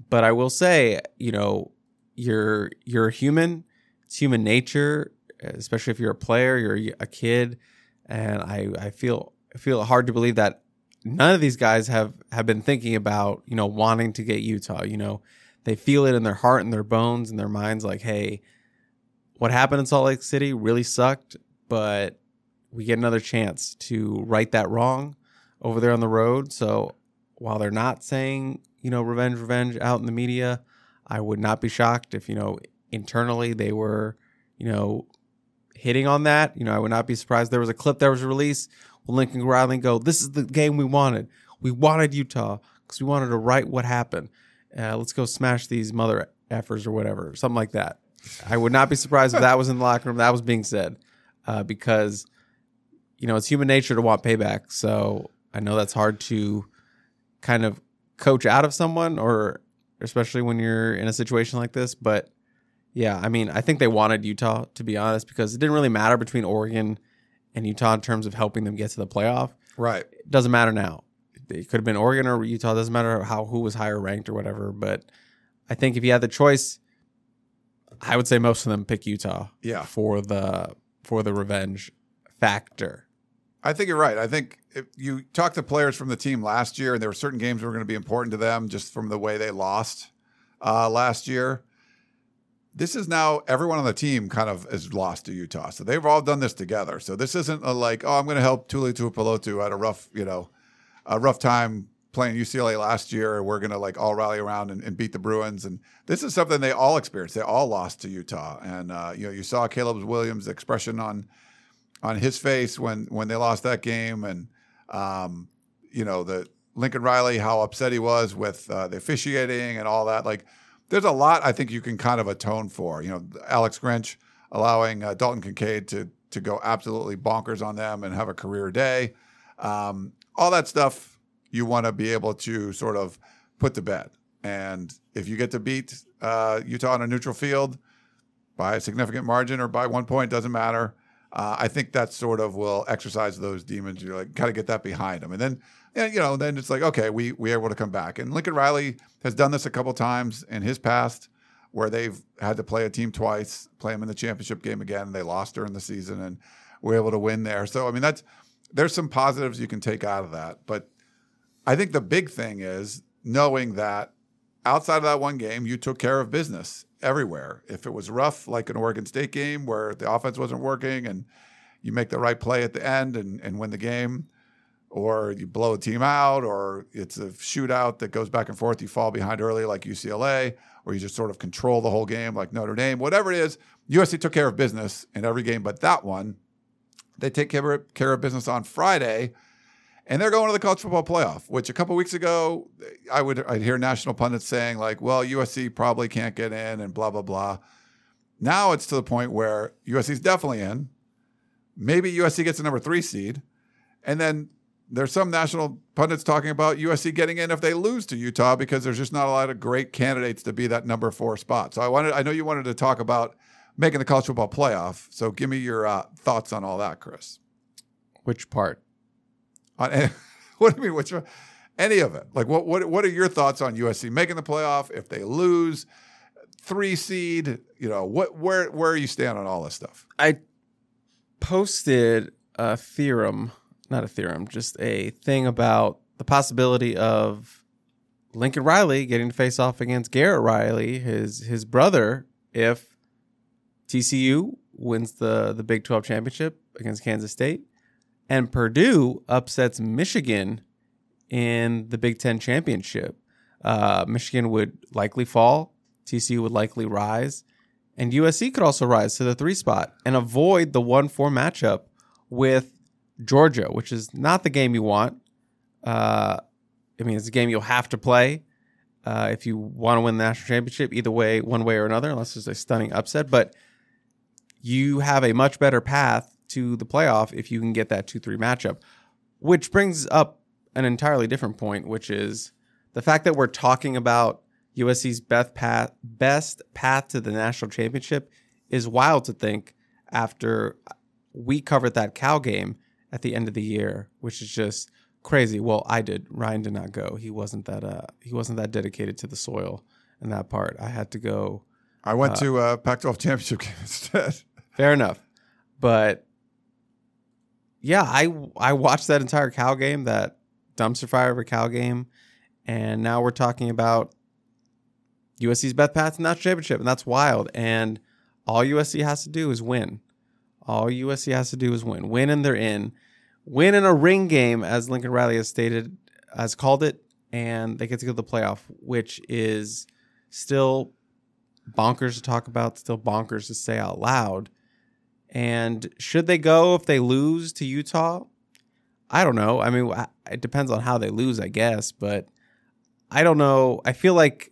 But I will say, you know, you're you're a human. It's human nature especially if you're a player, you're a kid, and I I feel I feel hard to believe that none of these guys have have been thinking about you know wanting to get Utah. You know, they feel it in their heart and their bones and their minds, like, hey, what happened in Salt Lake City really sucked, but we get another chance to right that wrong over there on the road. So while they're not saying you know revenge, revenge out in the media, I would not be shocked if you know internally they were you know hitting on that. You know, I would not be surprised. There was a clip that was released with Lincoln Riley go, "This is the game we wanted. We wanted Utah because we wanted to write what happened. Uh, let's go smash these mother effers or whatever, something like that." I would not be surprised if that was in the locker room. That was being said uh, because you know it's human nature to want payback. So I know that's hard to kind of coach out of someone, or especially when you're in a situation like this, but yeah, I mean, I think they wanted Utah to be honest because it didn't really matter between Oregon and Utah in terms of helping them get to the playoff. Right. It doesn't matter now. It could have been Oregon or Utah. It doesn't matter how who was higher ranked or whatever. But I think if you had the choice, I would say most of them pick Utah. Yeah. For the for the revenge factor. I think you're right. I think if you talk to players from the team last year, and there were certain games that were going to be important to them just from the way they lost uh, last year this is now everyone on the team kind of is lost to Utah. So they've all done this together. So this isn't like, oh, I'm going to help Tuli Tuipulotu at a rough, you know, a rough time playing UCLA last year. We're going to like all rally around and, and, beat the Bruins. And this is something they all experienced. They all lost to Utah. And, uh, you know, you saw Caleb Williams' expression on, on his face when, when they lost that game. And, um, you know, the Lincoln Riley, how upset he was with uh, the officiating and all that. Like, there's a lot I think you can kind of atone for. You know, Alex Grinch allowing uh, Dalton Kincaid to to go absolutely bonkers on them and have a career day. Um, all that stuff you want to be able to sort of put to bed. And if you get to beat uh, Utah on a neutral field by a significant margin or by one point, doesn't matter. Uh, I think that sort of will exercise those demons. You're like, kind of get that behind them, and then and you know, then it's like, okay, we we are able to come back. And Lincoln Riley has done this a couple times in his past, where they've had to play a team twice, play them in the championship game again. They lost during the season, and we're able to win there. So I mean, that's there's some positives you can take out of that. But I think the big thing is knowing that outside of that one game, you took care of business everywhere. If it was rough, like an Oregon State game where the offense wasn't working and you make the right play at the end and, and win the game, or you blow a team out, or it's a shootout that goes back and forth. You fall behind early, like UCLA, or you just sort of control the whole game, like Notre Dame. Whatever it is, USC took care of business in every game, but that one, they take care of business on Friday, and they're going to the college football playoff. Which a couple weeks ago, I would I'd hear national pundits saying like, "Well, USC probably can't get in," and blah blah blah. Now it's to the point where USC is definitely in. Maybe USC gets a number three seed, and then there's some national pundits talking about USC getting in if they lose to Utah because there's just not a lot of great candidates to be that number four spot. So I wanted, I know you wanted to talk about making the college football playoff. So give me your uh, thoughts on all that, Chris. Which part? On what do you mean? Which any of it? Like what? What? What are your thoughts on USC making the playoff if they lose? Three seed, you know what? Where where are you stand on all this stuff? I posted a theorem, not a theorem, just a thing about the possibility of Lincoln Riley getting to face off against Garrett Riley, his his brother, if TCU wins the the Big 12 championship against Kansas State and Purdue upsets Michigan in the Big 10 championship. Uh, Michigan would likely fall, TCU would likely rise, and USC could also rise to the 3 spot and avoid the 1-4 matchup with Georgia, which is not the game you want. Uh, I mean, it's a game you'll have to play uh, if you want to win the national championship, either way, one way or another, unless there's a stunning upset. But you have a much better path to the playoff if you can get that 2 3 matchup, which brings up an entirely different point, which is the fact that we're talking about USC's best path, best path to the national championship is wild to think after we covered that Cal game at the end of the year, which is just crazy. Well, I did. Ryan did not go. He wasn't that uh he wasn't that dedicated to the soil in that part. I had to go I went uh, to a Pac-12 championship game instead. Fair enough, but yeah, I I watched that entire cow game, that dumpster fire of a cow game, and now we're talking about USC's best path to national championship, and that's wild. And all USC has to do is win. All USC has to do is win. Win and they're in. Win in a ring game, as Lincoln Riley has stated, has called it, and they get to go to the playoff, which is still bonkers to talk about, still bonkers to say out loud. And should they go if they lose to Utah? I don't know. I mean, it depends on how they lose, I guess, but I don't know. I feel like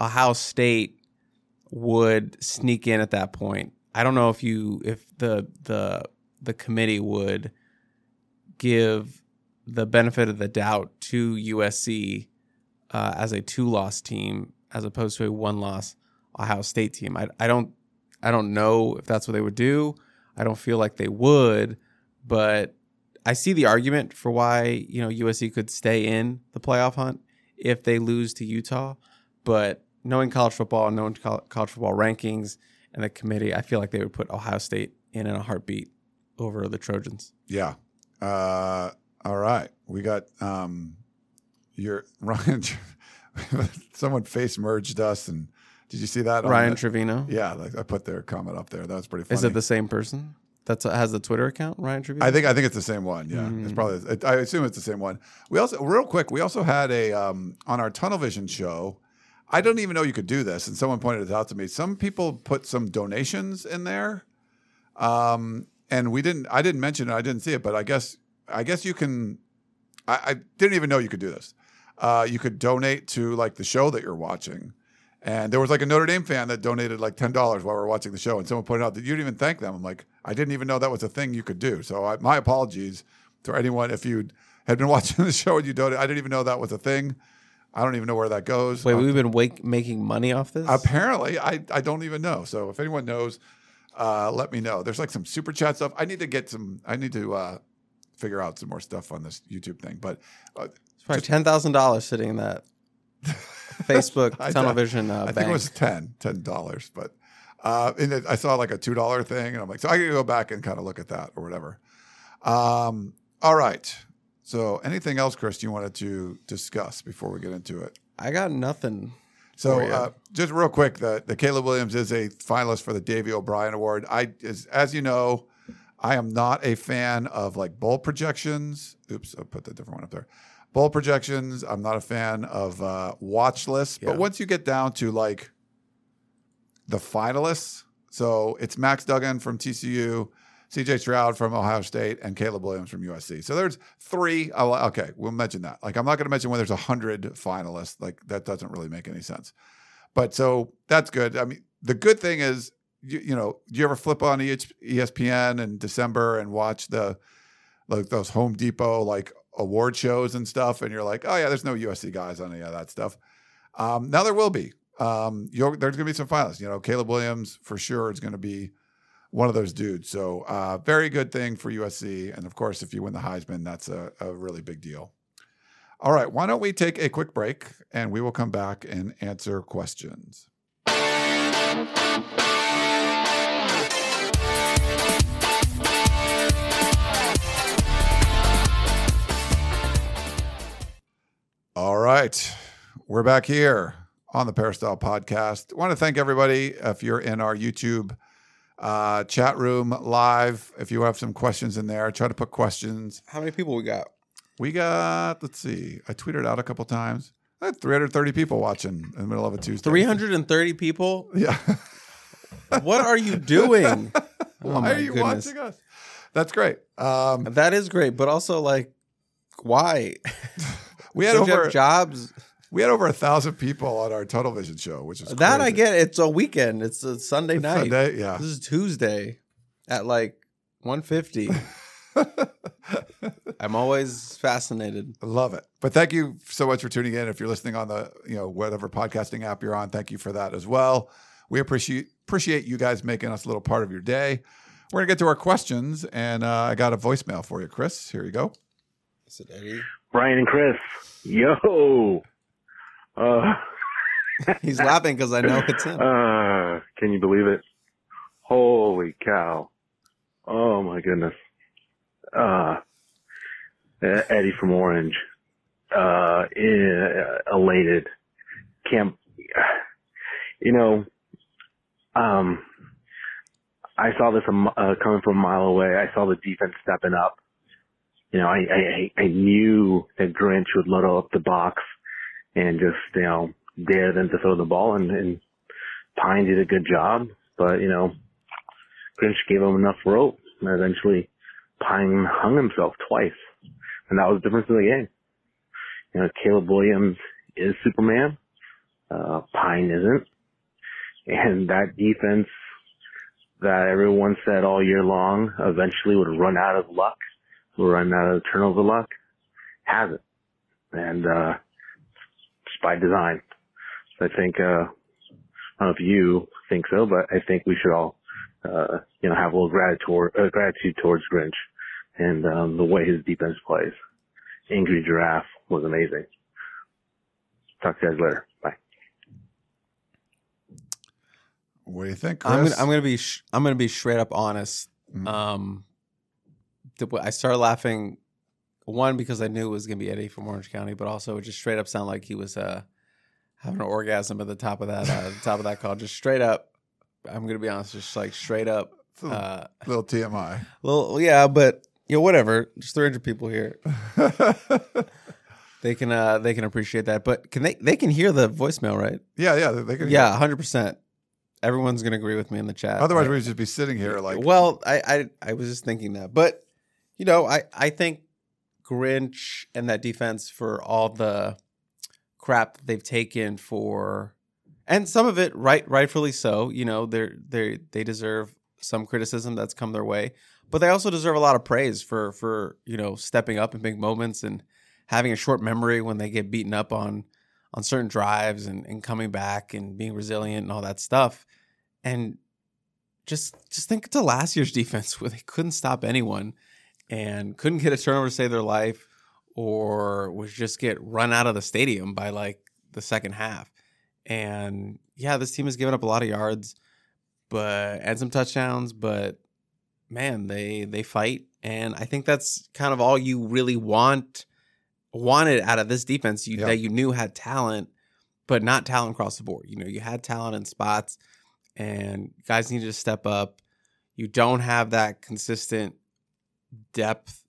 Ohio State would sneak in at that point. I don't know if you if the the the committee would give the benefit of the doubt to USC uh, as a two loss team as opposed to a one loss Ohio State team. I, I don't I don't know if that's what they would do. I don't feel like they would, but I see the argument for why you know USC could stay in the playoff hunt if they lose to Utah. But knowing college football, knowing college football rankings and the committee, I feel like they would put Ohio State in in a heartbeat over the Trojans. Yeah. Uh, all right, we got um, your Ryan. someone face merged us and did you see that? Ryan Trevino. Yeah, like I put their comment up there. That was pretty funny. Is it the same person? That's has the Twitter account, Ryan Trevino. I think I think it's the same one. Yeah, mm. it's probably. It, I assume it's the same one. We also, real quick, we also had a um, on our Tunnel Vision show. I don't even know you could do this, and someone pointed it out to me. Some people put some donations in there, um, and we didn't. I didn't mention it. I didn't see it, but I guess I guess you can. I, I didn't even know you could do this. Uh, you could donate to like the show that you're watching. And there was like a Notre Dame fan that donated like ten dollars while we were watching the show, and someone pointed out that you didn't even thank them. I'm like, I didn't even know that was a thing you could do. So I, my apologies to anyone if you had been watching the show and you donated. I didn't even know that was a thing. I don't even know where that goes. Wait, we've been wake, making money off this? Apparently, I, I don't even know. So if anyone knows, uh, let me know. There's like some super chat stuff. I need to get some. I need to uh, figure out some more stuff on this YouTube thing. But uh, it's probably ten thousand dollars sitting in that. Facebook Tunnel Vision. Uh, I think it was 10 dollars, but uh, it, I saw like a two dollar thing, and I'm like, so I can go back and kind of look at that or whatever. Um, all right. So, anything else, Chris, you wanted to discuss before we get into it? I got nothing. So, uh, just real quick, the, the Caleb Williams is a finalist for the Davy O'Brien Award. I, as, as you know, I am not a fan of like bowl projections. Oops, I put the different one up there bowl projections. I'm not a fan of uh, watch lists, yeah. but once you get down to like the finalists, so it's Max Duggan from TCU, CJ Stroud from Ohio State, and Caleb Williams from USC. So there's three. okay, we'll mention that. Like I'm not going to mention when there's a hundred finalists. Like that doesn't really make any sense. But so that's good. I mean, the good thing is, you, you know, do you ever flip on ESPN in December and watch the like those Home Depot like award shows and stuff, and you're like, oh yeah, there's no USC guys on any of that stuff. Um, now there will be. Um, there's going to be some finalists. You know, Caleb Williams for sure is going to be one of those dudes. So uh, very good thing for USC, and of course, if you win the Heisman, that's a, a really big deal. All right, why don't we take a quick break and we will come back and answer questions. All right, we're back here on the Peristyle Podcast. I want to thank everybody if you're in our YouTube uh, chat room live. If you have some questions in there, try to put questions. How many people we got? We got, let's see, I tweeted out a couple times. I had 330 people watching in the middle of a Tuesday. 330 people? Yeah. What are you doing? Oh Why are you goodness. watching us? That's great. Um, That is great, but also like, why? we had Don't over have jobs. we had over a thousand people on our Tunnel Vision show, which is That I get. It's a weekend. It's a Sunday night. Sunday, yeah. This is Tuesday at like 150. I'm always fascinated. Love it. But thank you so much for tuning in. If you're listening on the, you know, whatever podcasting app you're on, thank you for that as well. We appreciate appreciate you guys making us a little part of your day. We're gonna get to our questions, and uh, I got a voicemail for you, Chris. Here you go. Is it Eddie? Brian and Chris, yo. Uh, He's laughing because I know it's him. uh, can you believe it? Holy cow. Oh my goodness. Uh, Eddie from Orange, uh, eh, elated. Can't, you know, um, I saw this a uh, coming from a mile away. I saw the defense stepping up. You know, I, I, I knew that Grinch would load up the box and just, you know, dare them to throw the ball and, and Pyne did a good job, but you know, Grinch gave him enough rope and eventually Pyne hung himself twice. And that was the difference in the game. You know, Caleb Williams is Superman. Uh, Pyne isn't. And that defense that everyone said all year long eventually would run out of luck, would run out of turnover luck, hasn't. And, uh, it's by design. So I think, uh, I don't know if you think so, but I think we should all, uh, you know, have a little gratitude, uh, gratitude towards Grinch and, um, the way his defense plays. Angry Giraffe was amazing. Talk to you guys later. Bye. What do you think, Chris? I'm gonna, I'm gonna be sh- I'm gonna be straight up honest. Mhm. Um, the, I started laughing one because I knew it was gonna be Eddie from Orange County, but also it just straight up sounded like he was uh having an orgasm at the top of that uh, the top of that call. Just straight up. I'm gonna be honest, just like straight up. A little, Uh, little TMI. little yeah, but you know whatever. There's 300 people here. They can uh they can appreciate that, but can they they can hear the voicemail right? yeah, yeah. They, can. Yeah, 100. percent Everyone's gonna agree with me in the chat. Otherwise, we'd just be sitting here like, well, I, I I was just thinking that, but you know, I I think Grinch and that defense for all the crap they've taken for, and some of it right rightfully so. You know, they're they they deserve some criticism that's come their way, but they also deserve a lot of praise for for you know stepping up in big moments and having a short memory when they get beaten up on on certain drives and, and coming back and being resilient and all that stuff. And just just think to last year's defense where they couldn't stop anyone and couldn't get a turnover to save their life or was just get run out of the stadium by like the second half. And yeah, this team has given up a lot of yards, but and some touchdowns, but man, they they fight and I think that's kind of all you really want wanted out of this defense you that you knew had talent but not talent across the board. You know, you had talent in spots and guys needed to step up. You don't have that consistent depth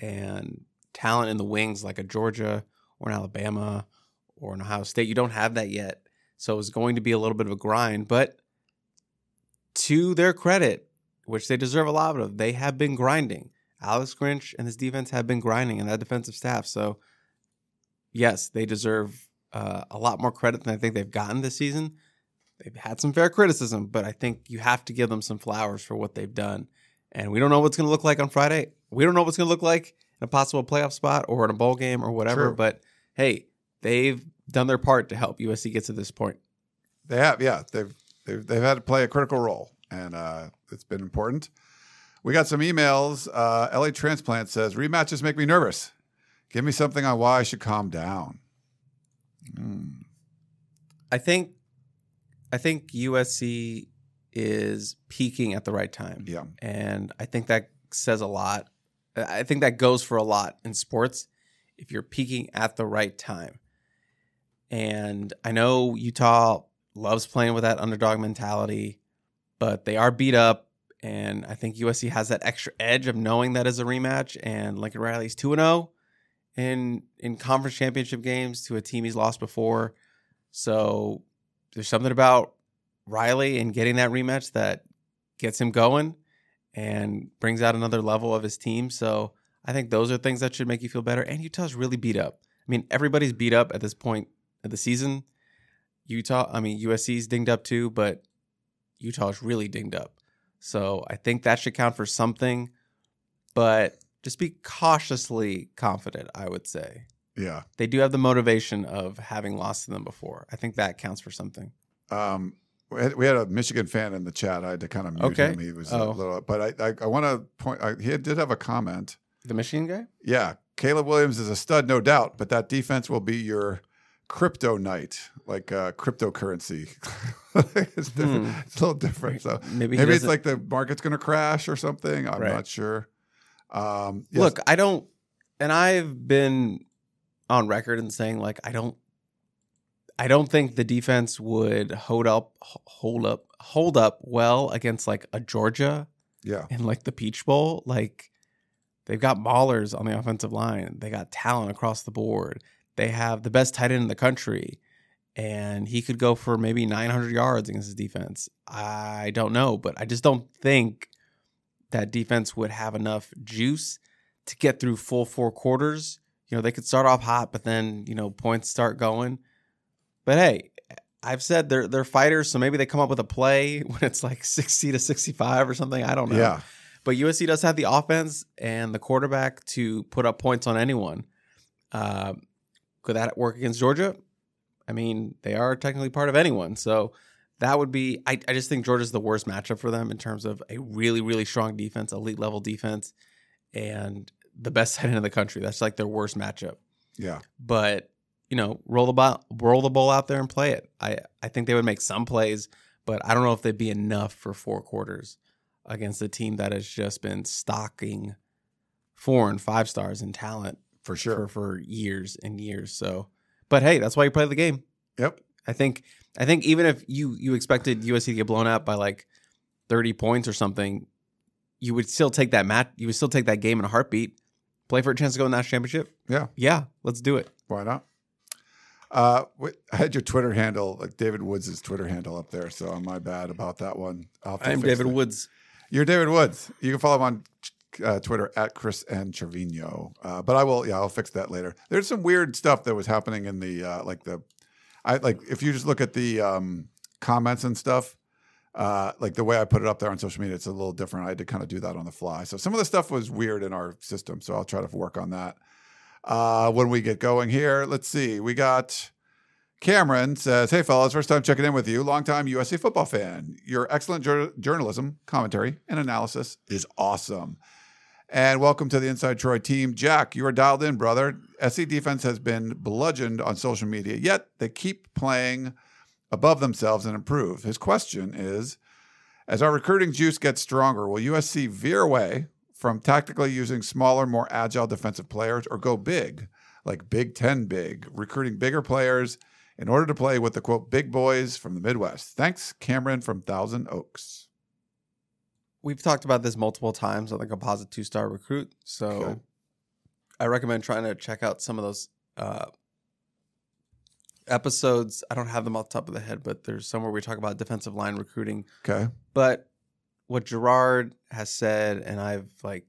and talent in the wings like a Georgia or an Alabama or an Ohio State. You don't have that yet. So it's going to be a little bit of a grind, but to their credit, which they deserve a lot of, they have been grinding. Alex Grinch and his defense have been grinding and that defensive staff. So yes, they deserve uh, a lot more credit than I think they've gotten this season. They've had some fair criticism, but I think you have to give them some flowers for what they've done. And we don't know what's going to look like on Friday. We don't know what's going to look like in a possible playoff spot or in a bowl game or whatever. True. But hey, they've done their part to help USC get to this point. They have, yeah. They've they've they've had to play a critical role, and uh, it's been important. We got some emails. Uh, LA Transplant says rematches make me nervous. Give me something on why I should calm down. I think I think USC is peaking at the right time. Yeah. And I think that says a lot. I think that goes for a lot in sports if you're peaking at the right time. And I know Utah loves playing with that underdog mentality, but they are beat up. And I think USC has that extra edge of knowing that is a rematch. And Lincoln Riley's 2 0 in in conference championship games to a team he's lost before. So there's something about Riley and getting that rematch that gets him going and brings out another level of his team. So I think those are things that should make you feel better. And Utah's really beat up. I mean, everybody's beat up at this point of the season. Utah, I mean, USC's dinged up too, but Utah's really dinged up. So I think that should count for something. But just be cautiously confident, I would say. Yeah. They do have the motivation of having lost to them before. I think that counts for something. Um, we had, we had a Michigan fan in the chat. I had to kind of mute Okay. him. He was Oh. a little, but I I, I want to point. I, he did have a comment. The Michigan guy? Yeah, Caleb Williams is a stud, no doubt, but that defense will be your crypto night, like uh, cryptocurrency. it's. Hmm. It's a little different. So Maybe maybe it's like the market's going to crash or something. I'm Right. not sure. Um, yes. Look, I don't, and I've been on record in saying like I don't, I don't think the defense would hold up, hold up, hold up well against like a Georgia yeah, in like the Peach Bowl. Like they've got maulers on the offensive line. They got talent across the board. They have the best tight end in the country, and he could go for maybe 900 yards against his defense. I don't know, but I just don't think that defense would have enough juice to get through full four quarters. You know, they could start off hot, but then you know points start going. But hey, I've said they're they're fighters, so maybe they come up with a play when it's like 60 to 65 or something. I don't know. yeah, But USC does have the offense and the quarterback to put up points on anyone. Uh, could that work against Georgia? I mean, they are technically part of anyone. So that would be, I, I just think Georgia's the worst matchup for them in terms of a really, really strong defense, elite level defense, and the best tight end in the country. That's like their worst matchup. yeah. But, you know, roll the ball, roll the ball out there and play it. I, I think they would make some plays, but I don't know if they'd be enough for four quarters against a team that has just been stocking four and five stars in talent For sure. for, for years and years. So, but hey, that's why you play the game. Yep. I think I think even if you you expected USC to get blown out by like 30 points or something, you would still take that match. You would still take that game in a heartbeat. Play for a chance to go in the national championship. Yeah. Yeah, let's do it. Why not? Uh, I had your Twitter handle, like David Woods' Twitter handle up there, so I'm my bad about that one. I'll have to I'm David that. Woods. You're David Woods. You can follow him on uh, Twitter at Chris and Trevino. Uh, but I will, yeah, I'll fix that later. There's some weird stuff that was happening in the uh, like the, I like if you just look at the um, comments and stuff. Uh, like the way I put it up there on social media, it's a little different. I had to kind of do that on the fly. So some of the stuff was weird in our system. So I'll try to work on that. Uh, when we get going here, let's see. We got Cameron says, Hey, fellas, first time checking in with you. Longtime USC football fan. Your excellent jour- journalism, commentary, and analysis is awesome. And welcome to the Inside Troy team. Jack, you are dialed in, brother. SC defense has been bludgeoned on social media, yet they keep playing above themselves and improve. His question is As our recruiting juice gets stronger, will USC veer away from tactically using smaller, more agile defensive players or go big, like Big Ten big, recruiting bigger players in order to play with the quote big boys from the Midwest? Thanks, Cameron from Thousand Oaks. We've talked about this multiple times on the composite two star recruit. So Okay. I recommend trying to check out some of those uh, episodes. I don't have them off the top of the head, but there's somewhere we talk about defensive line recruiting. Okay. But what Gerard has said, and I've like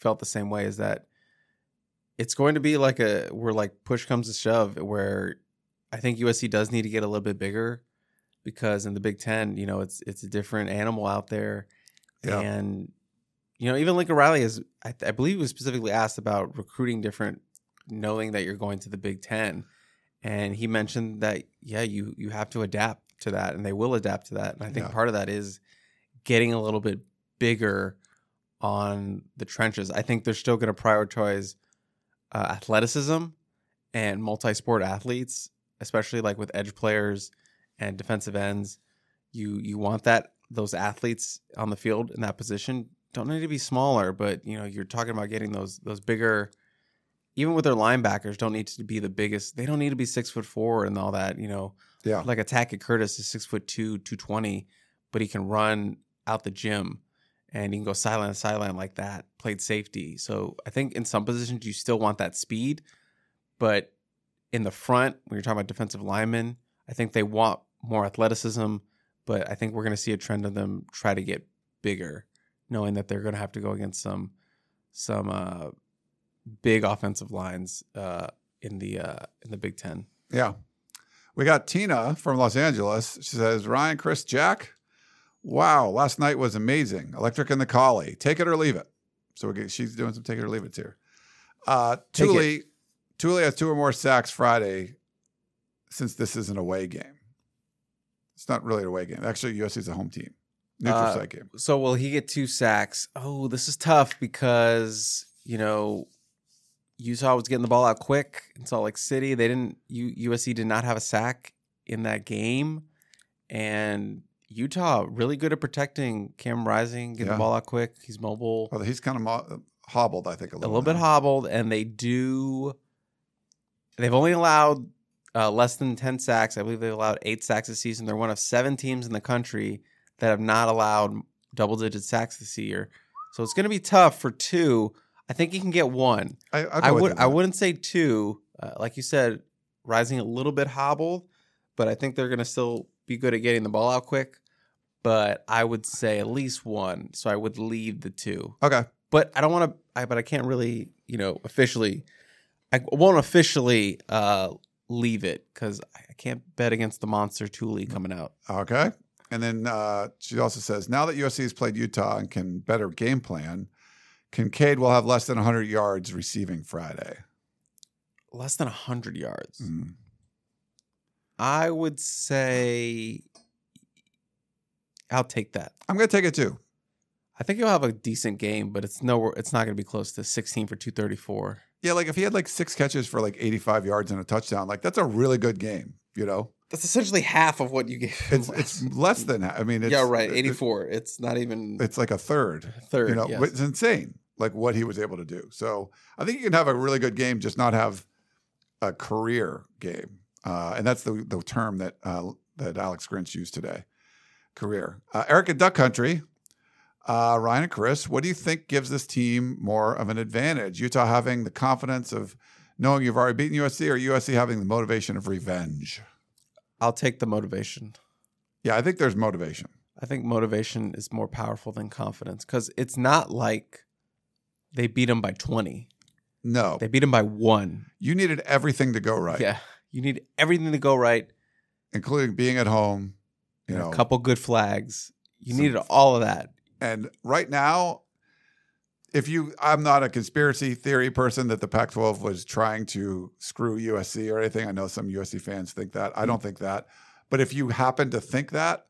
felt the same way, is that it's going to be like a where like push comes to shove, where I think USC does need to get a little bit bigger because in the Big Ten, you know, it's it's a different animal out there, Yeah. and you know, even Lincoln Riley is, I, I believe, he was specifically asked about recruiting different, knowing that you're going to the Big Ten, and he mentioned that yeah, you you have to adapt to that, and they will adapt to that. And I think Yeah. part of that is getting a little bit bigger on the trenches. I think they're still going to prioritize uh, athleticism and multi-sport athletes, especially like with edge players and defensive ends. You you want that those athletes on the field in that position don't need to be smaller, but you know you're talking about getting those those bigger. Even with their linebackers, don't need to be the biggest. They don't need to be six foot four and all that. You know, Yeah. like Tackett Curtis is six foot two, two twenty, but he can run out the gym and you can go sideline to sideline like that. Played safety, so I think in some positions you still want that speed, but in the front when you're talking about defensive linemen, I think they want more athleticism. But I think we're going to see a trend of them try to get bigger, knowing that they're going to have to go against some some uh, big offensive lines uh, in the uh, in the Big Ten. Yeah. We got Tina from Los Angeles. She says, Ryan, Chris, Jack, wow, last night was amazing. Electric and the Coli. Take it or leave it. So she's doing some take it or leave it's here. Uh, it. Tuli, Tuli has two or more sacks Friday since this is an away game. It's not really an away game. Actually, USC is a home team. Neutral Uh, site game. So will he get two sacks? Oh, this is tough because you know Utah was getting the ball out quick in Salt Lake City. They didn't. U, USC did not have a sack in that game, and Utah really good at protecting Cam Rising, getting Yeah. the ball out quick. He's mobile, Well, he's kind of mo- hobbled, I think, a a little, little bit hobbled, and they do. They've only allowed uh, less than ten sacks. I believe they've allowed eight sacks this season. They're one of seven teams in the country that have not allowed double digit sacks this year. So it's going to be tough for two. I think he can get one. I, I would. I wouldn't say two. Uh, like you said, Rising a little bit hobbled, but I think they're going to still be good at getting the ball out quick. But I would say at least one. So I would leave the two. Okay. But I don't want to. I but I can't really, you know, officially. I won't officially uh, leave it because I can't bet against the monster Tuli coming out. Okay. And then uh, she also says, now that USC has played Utah and can better game plan, Kincaid will have less than 100 yards receiving Friday. Less than hundred yards. Mm. I would say. I'll take that. I'm going to take it too. I think he'll have a decent game, but it's nowhere. It's not going to be close to 16 for 234. Yeah, like if he had like six catches for like 85 yards and a touchdown, like that's a really good game, you know? That's essentially half of what you gave. him It's last- it's less than half. I mean, it's, yeah, right. it- 84. it's not even it's like a third. third. you know, yes. it's insane like what he was able to do. So I think you can have a really good game, just not have a career game, uh, and that's the the term that uh, that Alex Grinch used today. Career. Uh, Eric at Duck Country, uh, Ryan and Chris, what do you think gives this team more of an advantage? Utah having the confidence of knowing you've already beaten USC, or USC having the motivation of revenge? I'll take the motivation. Yeah, I think there's motivation. I think motivation is more powerful than confidence because it's not like they beat him by 20. No, They beat him by one. you needed everything to go right, Yeah. You need everything to go right. including being at home. You know, a couple good flags. You Some- needed all of that. And right now, if you, I'm not a conspiracy theory person that the Pac 12 was trying to screw USC or anything. I know some USC fans think that. I don't think that. But if you happen to think that,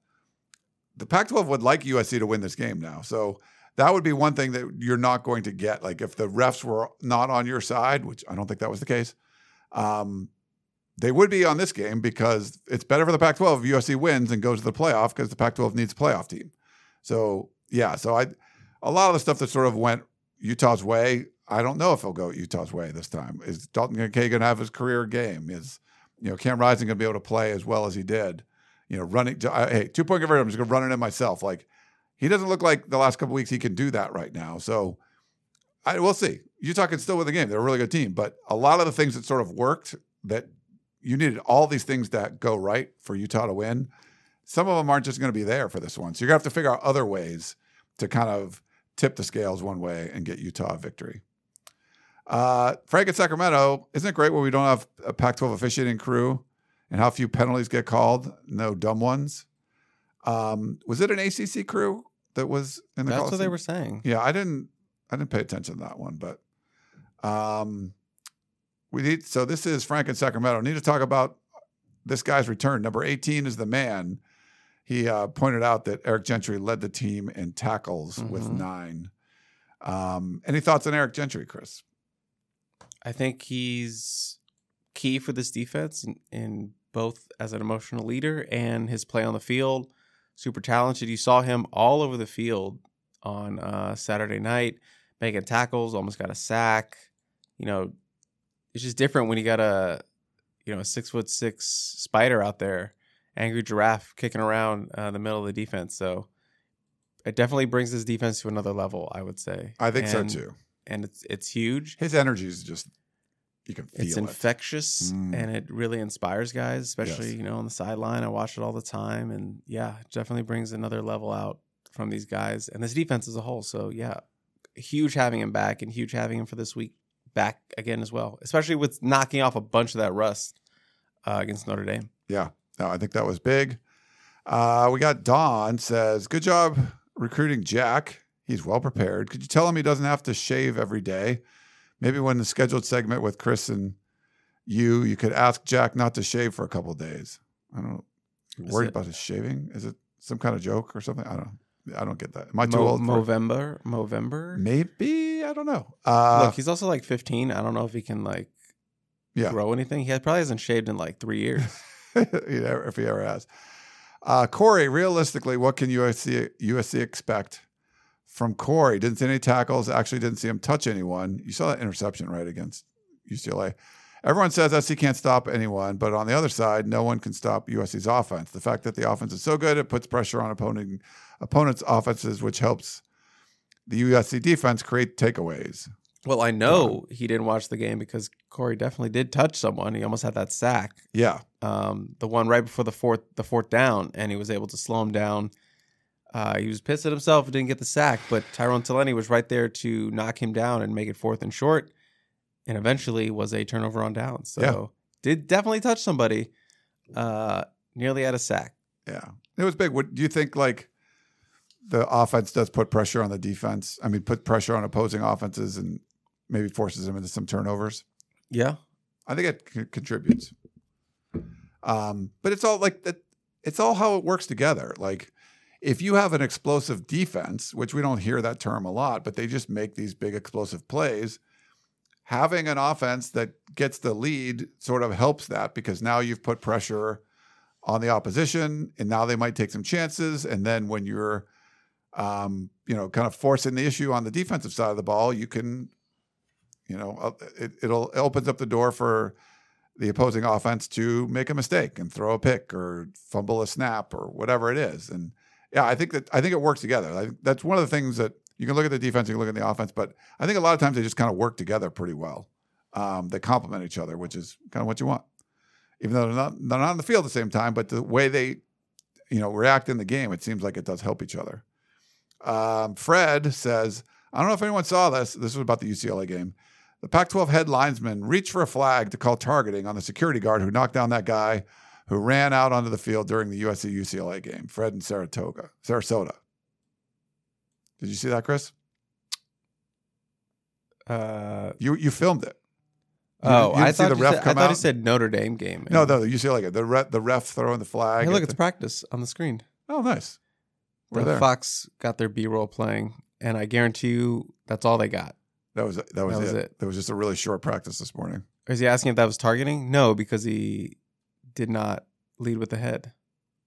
the Pac 12 would like USC to win this game now. So that would be one thing that you're not going to get. Like if the refs were not on your side, which I don't think that was the case, um, they would be on this game because it's better for the Pac 12 if USC wins and goes to the playoff because the Pac 12 needs a playoff team. So yeah, so I a lot of the stuff that sort of went Utah's way, I don't know if he'll go Utah's way this time. Is Dalton Kincaid going to have his career game? Is you know Cam Rising going to be able to play as well as he did? You know, running. I- Hey, two point conversion. I'm just going to run it in myself. Like he doesn't look like the last couple weeks he can do that right now. So I we'll see. Utah can still win the game. They're a really good team, but a lot of the things that sort of worked that you needed all these things that go right for Utah to win. Some of them aren't just going to be there for this one. So you're going to have to figure out other ways to kind of tip the scales one way and get Utah a victory. Uh, Frank at Sacramento, isn't it great when we don't have a Pac 12 officiating crew and how few penalties get called? No dumb ones. Um, was it an ACC crew that was in the That's what they were saying. Yeah, I didn't I didn't pay attention to that one, but um we need so this is Frank in Sacramento. Need to talk about this guy's return. Number 18 is the man. He uh, pointed out that Eric Gentry led the team in tackles with Mhm. nine. Um, any thoughts on Eric Gentry, Chris? I think he's key for this defense in, in both as an emotional leader and his play on the field. Super talented. You saw him all over the field on uh, Saturday night, making tackles, almost got a sack. You know, it's just different when you got a you know a six foot six spider out there, angry giraffe kicking around uh, the middle of the defense. So it definitely brings this defense to another level. I would say. I think And- so too. And it's it's huge His energy is just you can feel it. it's it. infectious Mm. and it really inspires guys, especially Yes. you know on the sideline. I watch it all the time, and yeah, it definitely brings another level out from these guys and this defense as a whole. So yeah, huge having him back, and huge having him for this week back again as well, especially with knocking off a bunch of that rust uh, against Notre Dame. Yeah, no, I think that was big. Uh, we got Don says, "Good job recruiting Jack. He's well prepared. Could you tell him he doesn't have to shave every day? Maybe when the scheduled segment with Chris and you, you could ask Jack not to shave for a couple days. I don't know. You Is worried it- about his shaving? Is it some kind of joke or something? I don't. I don't get that. Am I too Mo- old? for- Movember, Movember. Maybe I don't know. Uh, Look, he's also like 15. I don't know if he can like Yeah. grow anything. He probably hasn't shaved in like three years. if he ever has. Uh, Corey, realistically, what can USC USC expect from Corey? Didn't see any tackles. Actually, didn't see him touch anyone. You saw that interception right against UCLA. Everyone says SC can't stop anyone, but on the other side, no one can stop USC's offense. The fact that the offense is so good, it puts pressure on opponent opponents' offenses, which helps the USC defense create takeaways. Well, I know he didn't watch the game because Corey definitely did touch someone. He almost had that sack, Yeah, um, the one right before the fourth the fourth down, and he was able to slow him down. Uh, he was pissed at himself and didn't get the sack, but Tyrone Taleni was right there to knock him down and make it fourth and short, and eventually was a turnover on down. So Yeah. did definitely touch somebody. Uh, nearly had a sack. Yeah, it was big. What do you think? Like the offense does put pressure on the defense. I mean, put pressure on opposing offenses and maybe forces them into some turnovers. Yeah, I think it c- contributes. Um, but it's all like that. It's all how it works together. Like if you have an explosive defense, which we don't hear that term a lot, but they just make these big explosive plays. Having an offense that gets the lead sort of helps that because now you've put pressure on the opposition, and now they might take some chances. And then when you're, um, you know, kind of forcing the issue on the defensive side of the ball, you can, you know, uh, it, it'll it opens up the door for the opposing offense to make a mistake and throw a pick or fumble a snap or whatever it is. And yeah, I think that I think it works together. I that's one of the things that you can look at the defense, you can look at the offense, but I think a lot of times they just kind of work together pretty well. Um, they complement each other, which is kind of what you want. Even though they're not they're not on the field at the same time, but the way they, you know, react in the game, it seems like it does help each other. Um, Fred says, I don't know if anyone saw this. This was about the UCLA game. The Pac 12 head linesman reached for a flag to call targeting on the security guard who knocked down that guy who ran out onto the field during the USC UCLA game. Fred in Saratoga, Sarasota. Did you see that, Chris? Uh, You you filmed it. You oh, you I see thought the ref said, I thought he said Notre Dame game. No, no, the UCLA game. The ref, the ref throwing the flag. Hey, look, at it's the- practice on the screen. oh, nice. The. Fox got their B roll playing, and I guarantee you that's all they got. That was that was, was it. it. There was just a really short practice this morning. Is he asking if that was targeting? No, because he did not lead with the head.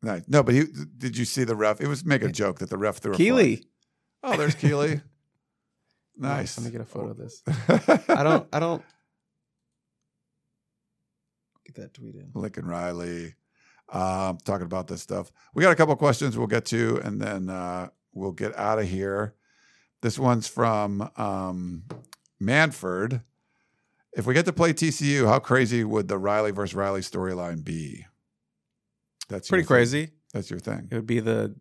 Nice. No, but he did you see the ref? It was make a joke that the ref threw. Keely. Oh, there's Keely. nice. Let me get a photo of this. I don't. I don't. Get that tweet in. Lincoln Riley um, talking about this stuff. We got a couple questions we'll get to, and then uh, we'll get out of here. This one's from um, Manford. If we get to play TCU, how crazy would the Riley versus Riley storyline be? That's Pretty crazy. That's your thing. It would be the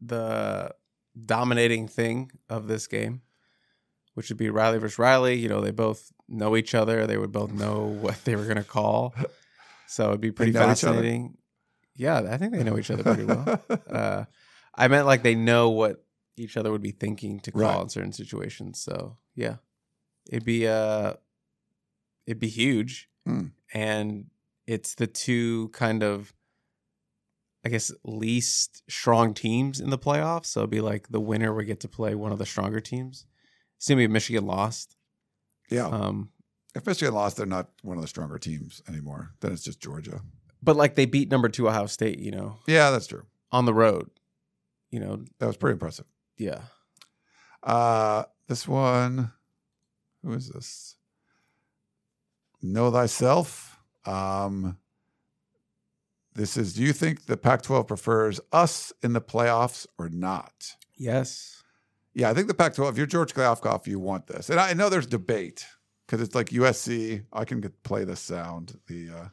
the dominating thing of this game, which would be Riley versus Riley. You know, they both know each other. They would both know what they were going to call. So it'd be pretty know each other? fascinating. Yeah, I think they know each other pretty well. Uh, I meant like they know what each other would be thinking to call Right. in certain situations. So yeah, it'd be uh, it'd be huge, Hmm. and it's the two kind of, I guess, least strong teams in the playoffs. So it'd be like the winner would get to play one of the stronger teams. Assuming if Michigan lost, Yeah. um, if Michigan lost, they're not one of the stronger teams anymore. Then it's just Georgia. But like they beat number two Ohio State, you know, Yeah, that's true. on the road. You know, That was pretty impressive. yeah. Uh, this one, who is this? Know thyself. Um, this is. Do you think the Pac-12 prefers us in the playoffs or not? Yes. Yeah, I think the Pac-12. If you're George Kliavkoff, you want this, and I know there's debate because it's like USC. I can get, play the sound. The uh,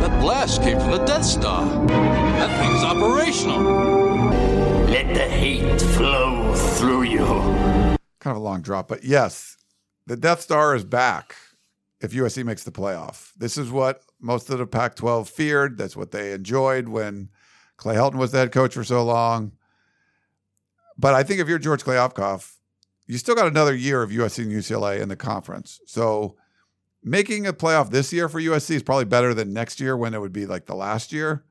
That blast came from the Death Star. That thing's operational. Let the hate flow through you. kind of a long drop, but yes, the Death Star is back if USC makes the playoff. This is what most of the Pac 12 feared. That's what they enjoyed when Clay Helton was the head coach for so long. But I think if you're George Kliavkoff, you still got another year of USC and UCLA in the conference. So making a playoff this year for USC is probably better than next year when it would be like the last year.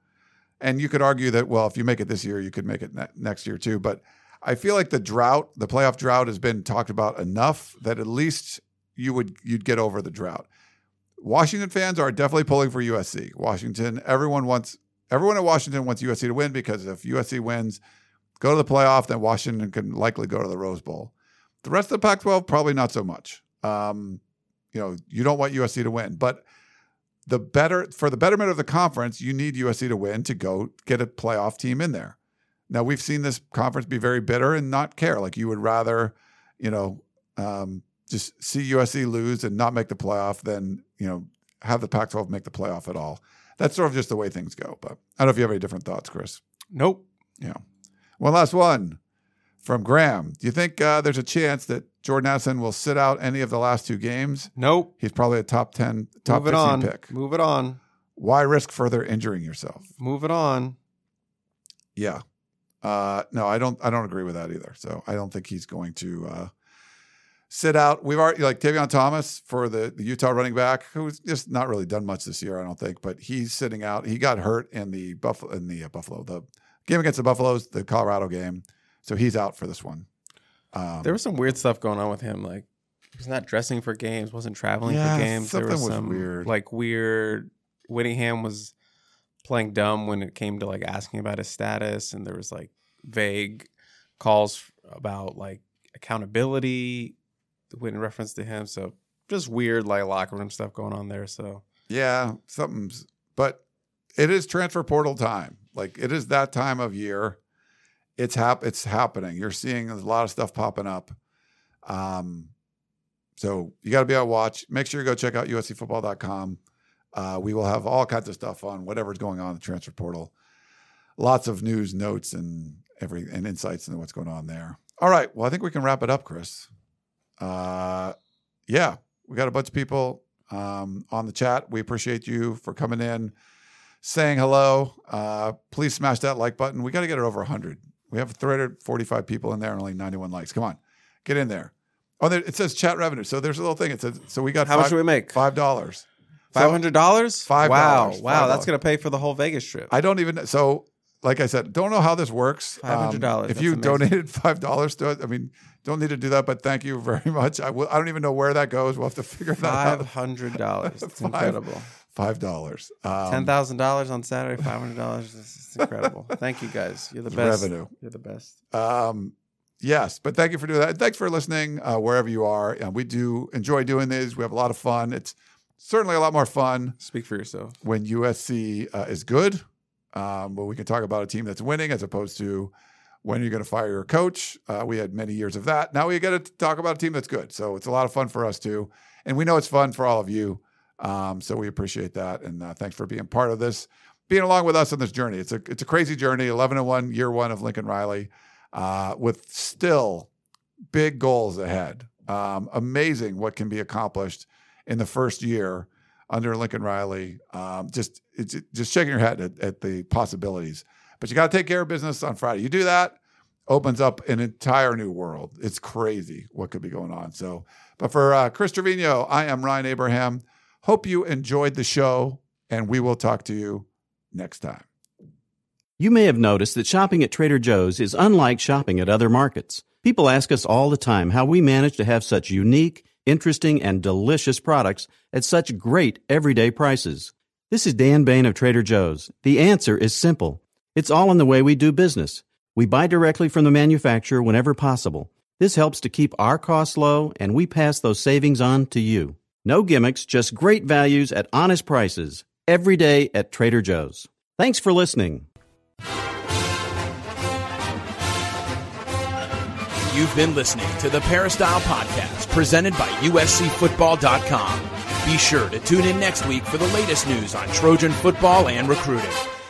And you could argue that, well, if you make it this year, you could make it ne- next year too. But I feel like the drought, the playoff drought, has been talked about enough that at least you would you'd get over the drought. Washington fans are definitely pulling for USC. Washington, everyone wants everyone at Washington wants USC to win because if USC wins, go to the playoff, then Washington can likely go to the Rose Bowl. The rest of the Pac-12 probably not so much. Um, you know, you don't want USC to win, but the better for the betterment of the conference, you need USC to win to go get a playoff team in there. Now we've seen this conference be very bitter and not care. Like you would rather, you know, um, just see USC lose and not make the playoff than you know have the Pac-12 make the playoff at all. That's sort of just the way things go. But I don't know if you have any different thoughts, Chris. Nope. Yeah. One last one from Graham. Do you think uh, there's a chance that Jordan Addison will sit out any of the last two games? Nope. He's probably a top ten, top Move it 15 on. pick. Move it on. Why risk further injuring yourself? Move it on. Yeah. Uh, no, I don't. I don't agree with that either. So I don't think he's going to uh, sit out. We've already like Tavion Thomas for the, the Utah running back, who's just not really done much this year. I don't think, but he's sitting out. He got hurt in the Buffalo in the uh, Buffalo the game against the Buffaloes, the Colorado game. So he's out for this one. Um, There was some weird stuff going on with him. Like he's not dressing for games, wasn't traveling Yeah, for games. There was something was some weird. like weird. Whittingham was playing dumb when it came to like asking about his status, and there was like vague calls about like accountability in reference to him. So just weird like locker room stuff going on there. So Yeah, something's, but it is transfer portal time. Like it is that time of year. It's hap- It's happening. You're seeing a lot of stuff popping up. Um, so you got to be on watch. Make sure you go check out USCFootball.com. Uh, we will have all kinds of stuff on whatever's going on in the transfer portal. Lots of news, notes, and every and insights into what's going on there. All right. Well, I think we can wrap it up, Chris. Uh, yeah, we got a bunch of people um, on the chat. We appreciate you for coming in, saying hello. Uh, please smash that like button. We got to get it over 100. We have 345 people in there and only 91 likes. Come on, get in there. Oh, there, it says chat revenue. So there's a little thing. It says so we got how much do we make? Five dollars. Five hundred dollars. Five Wow, dollars. wow, Five that's gonna pay for the whole Vegas trip. I don't even so. Like I said, don't know how this works. Um, $500, if you amazing. donated five dollars to it, I mean, don't need to do that. But thank you very much. I will. I don't even know where that goes. We'll have to figure that Five out. Five hundred dollars. It's incredible. Five dollars. Um, Ten thousand dollars on Saturday. Five hundred dollars. This is incredible. Thank you guys. You're the best. revenue. You're the best. Um, yes, but thank you for doing that. Thanks for listening uh, wherever you are. And we do enjoy doing these. We have a lot of fun. It's certainly a lot more fun Speak for yourself. when USC uh, is good, um, where we can talk about a team that's winning as opposed to when you're going to fire your coach. Uh, we had many years of that. Now we get to talk about a team that's good. So it's a lot of fun for us too. And we know it's fun for all of you. Um, so we appreciate that. And uh, thanks for being part of this, being along with us on this journey. It's a, it's a crazy journey, 11 and 1, year one of Lincoln Riley, uh, with still big goals ahead. Um, amazing what can be accomplished in the first year under Lincoln Riley. Um, just just shaking your head at, at the possibilities. But you got to take care of business on Friday. You do that, opens up an entire new world. It's crazy what could be going on. So, but for uh, Chris Trevino, I am Ryan Abraham. Hope you enjoyed the show, and we will talk to you next time. You may have noticed that shopping at Trader Joe's is unlike shopping at other markets. People ask us all the time how we manage to have such unique, interesting, and delicious products at such great everyday prices. This is Dan Bane of Trader Joe's. The answer is simple. It's all in the way we do business. We buy directly from the manufacturer whenever possible. This helps to keep our costs low, and we pass those savings on to you. No gimmicks, just great values at honest prices. Every day at Trader Joe's. Thanks for listening. You've been listening to the Peristyle Podcast presented by USCFootball.com. Be sure to tune in next week for the latest news on Trojan football and recruiting.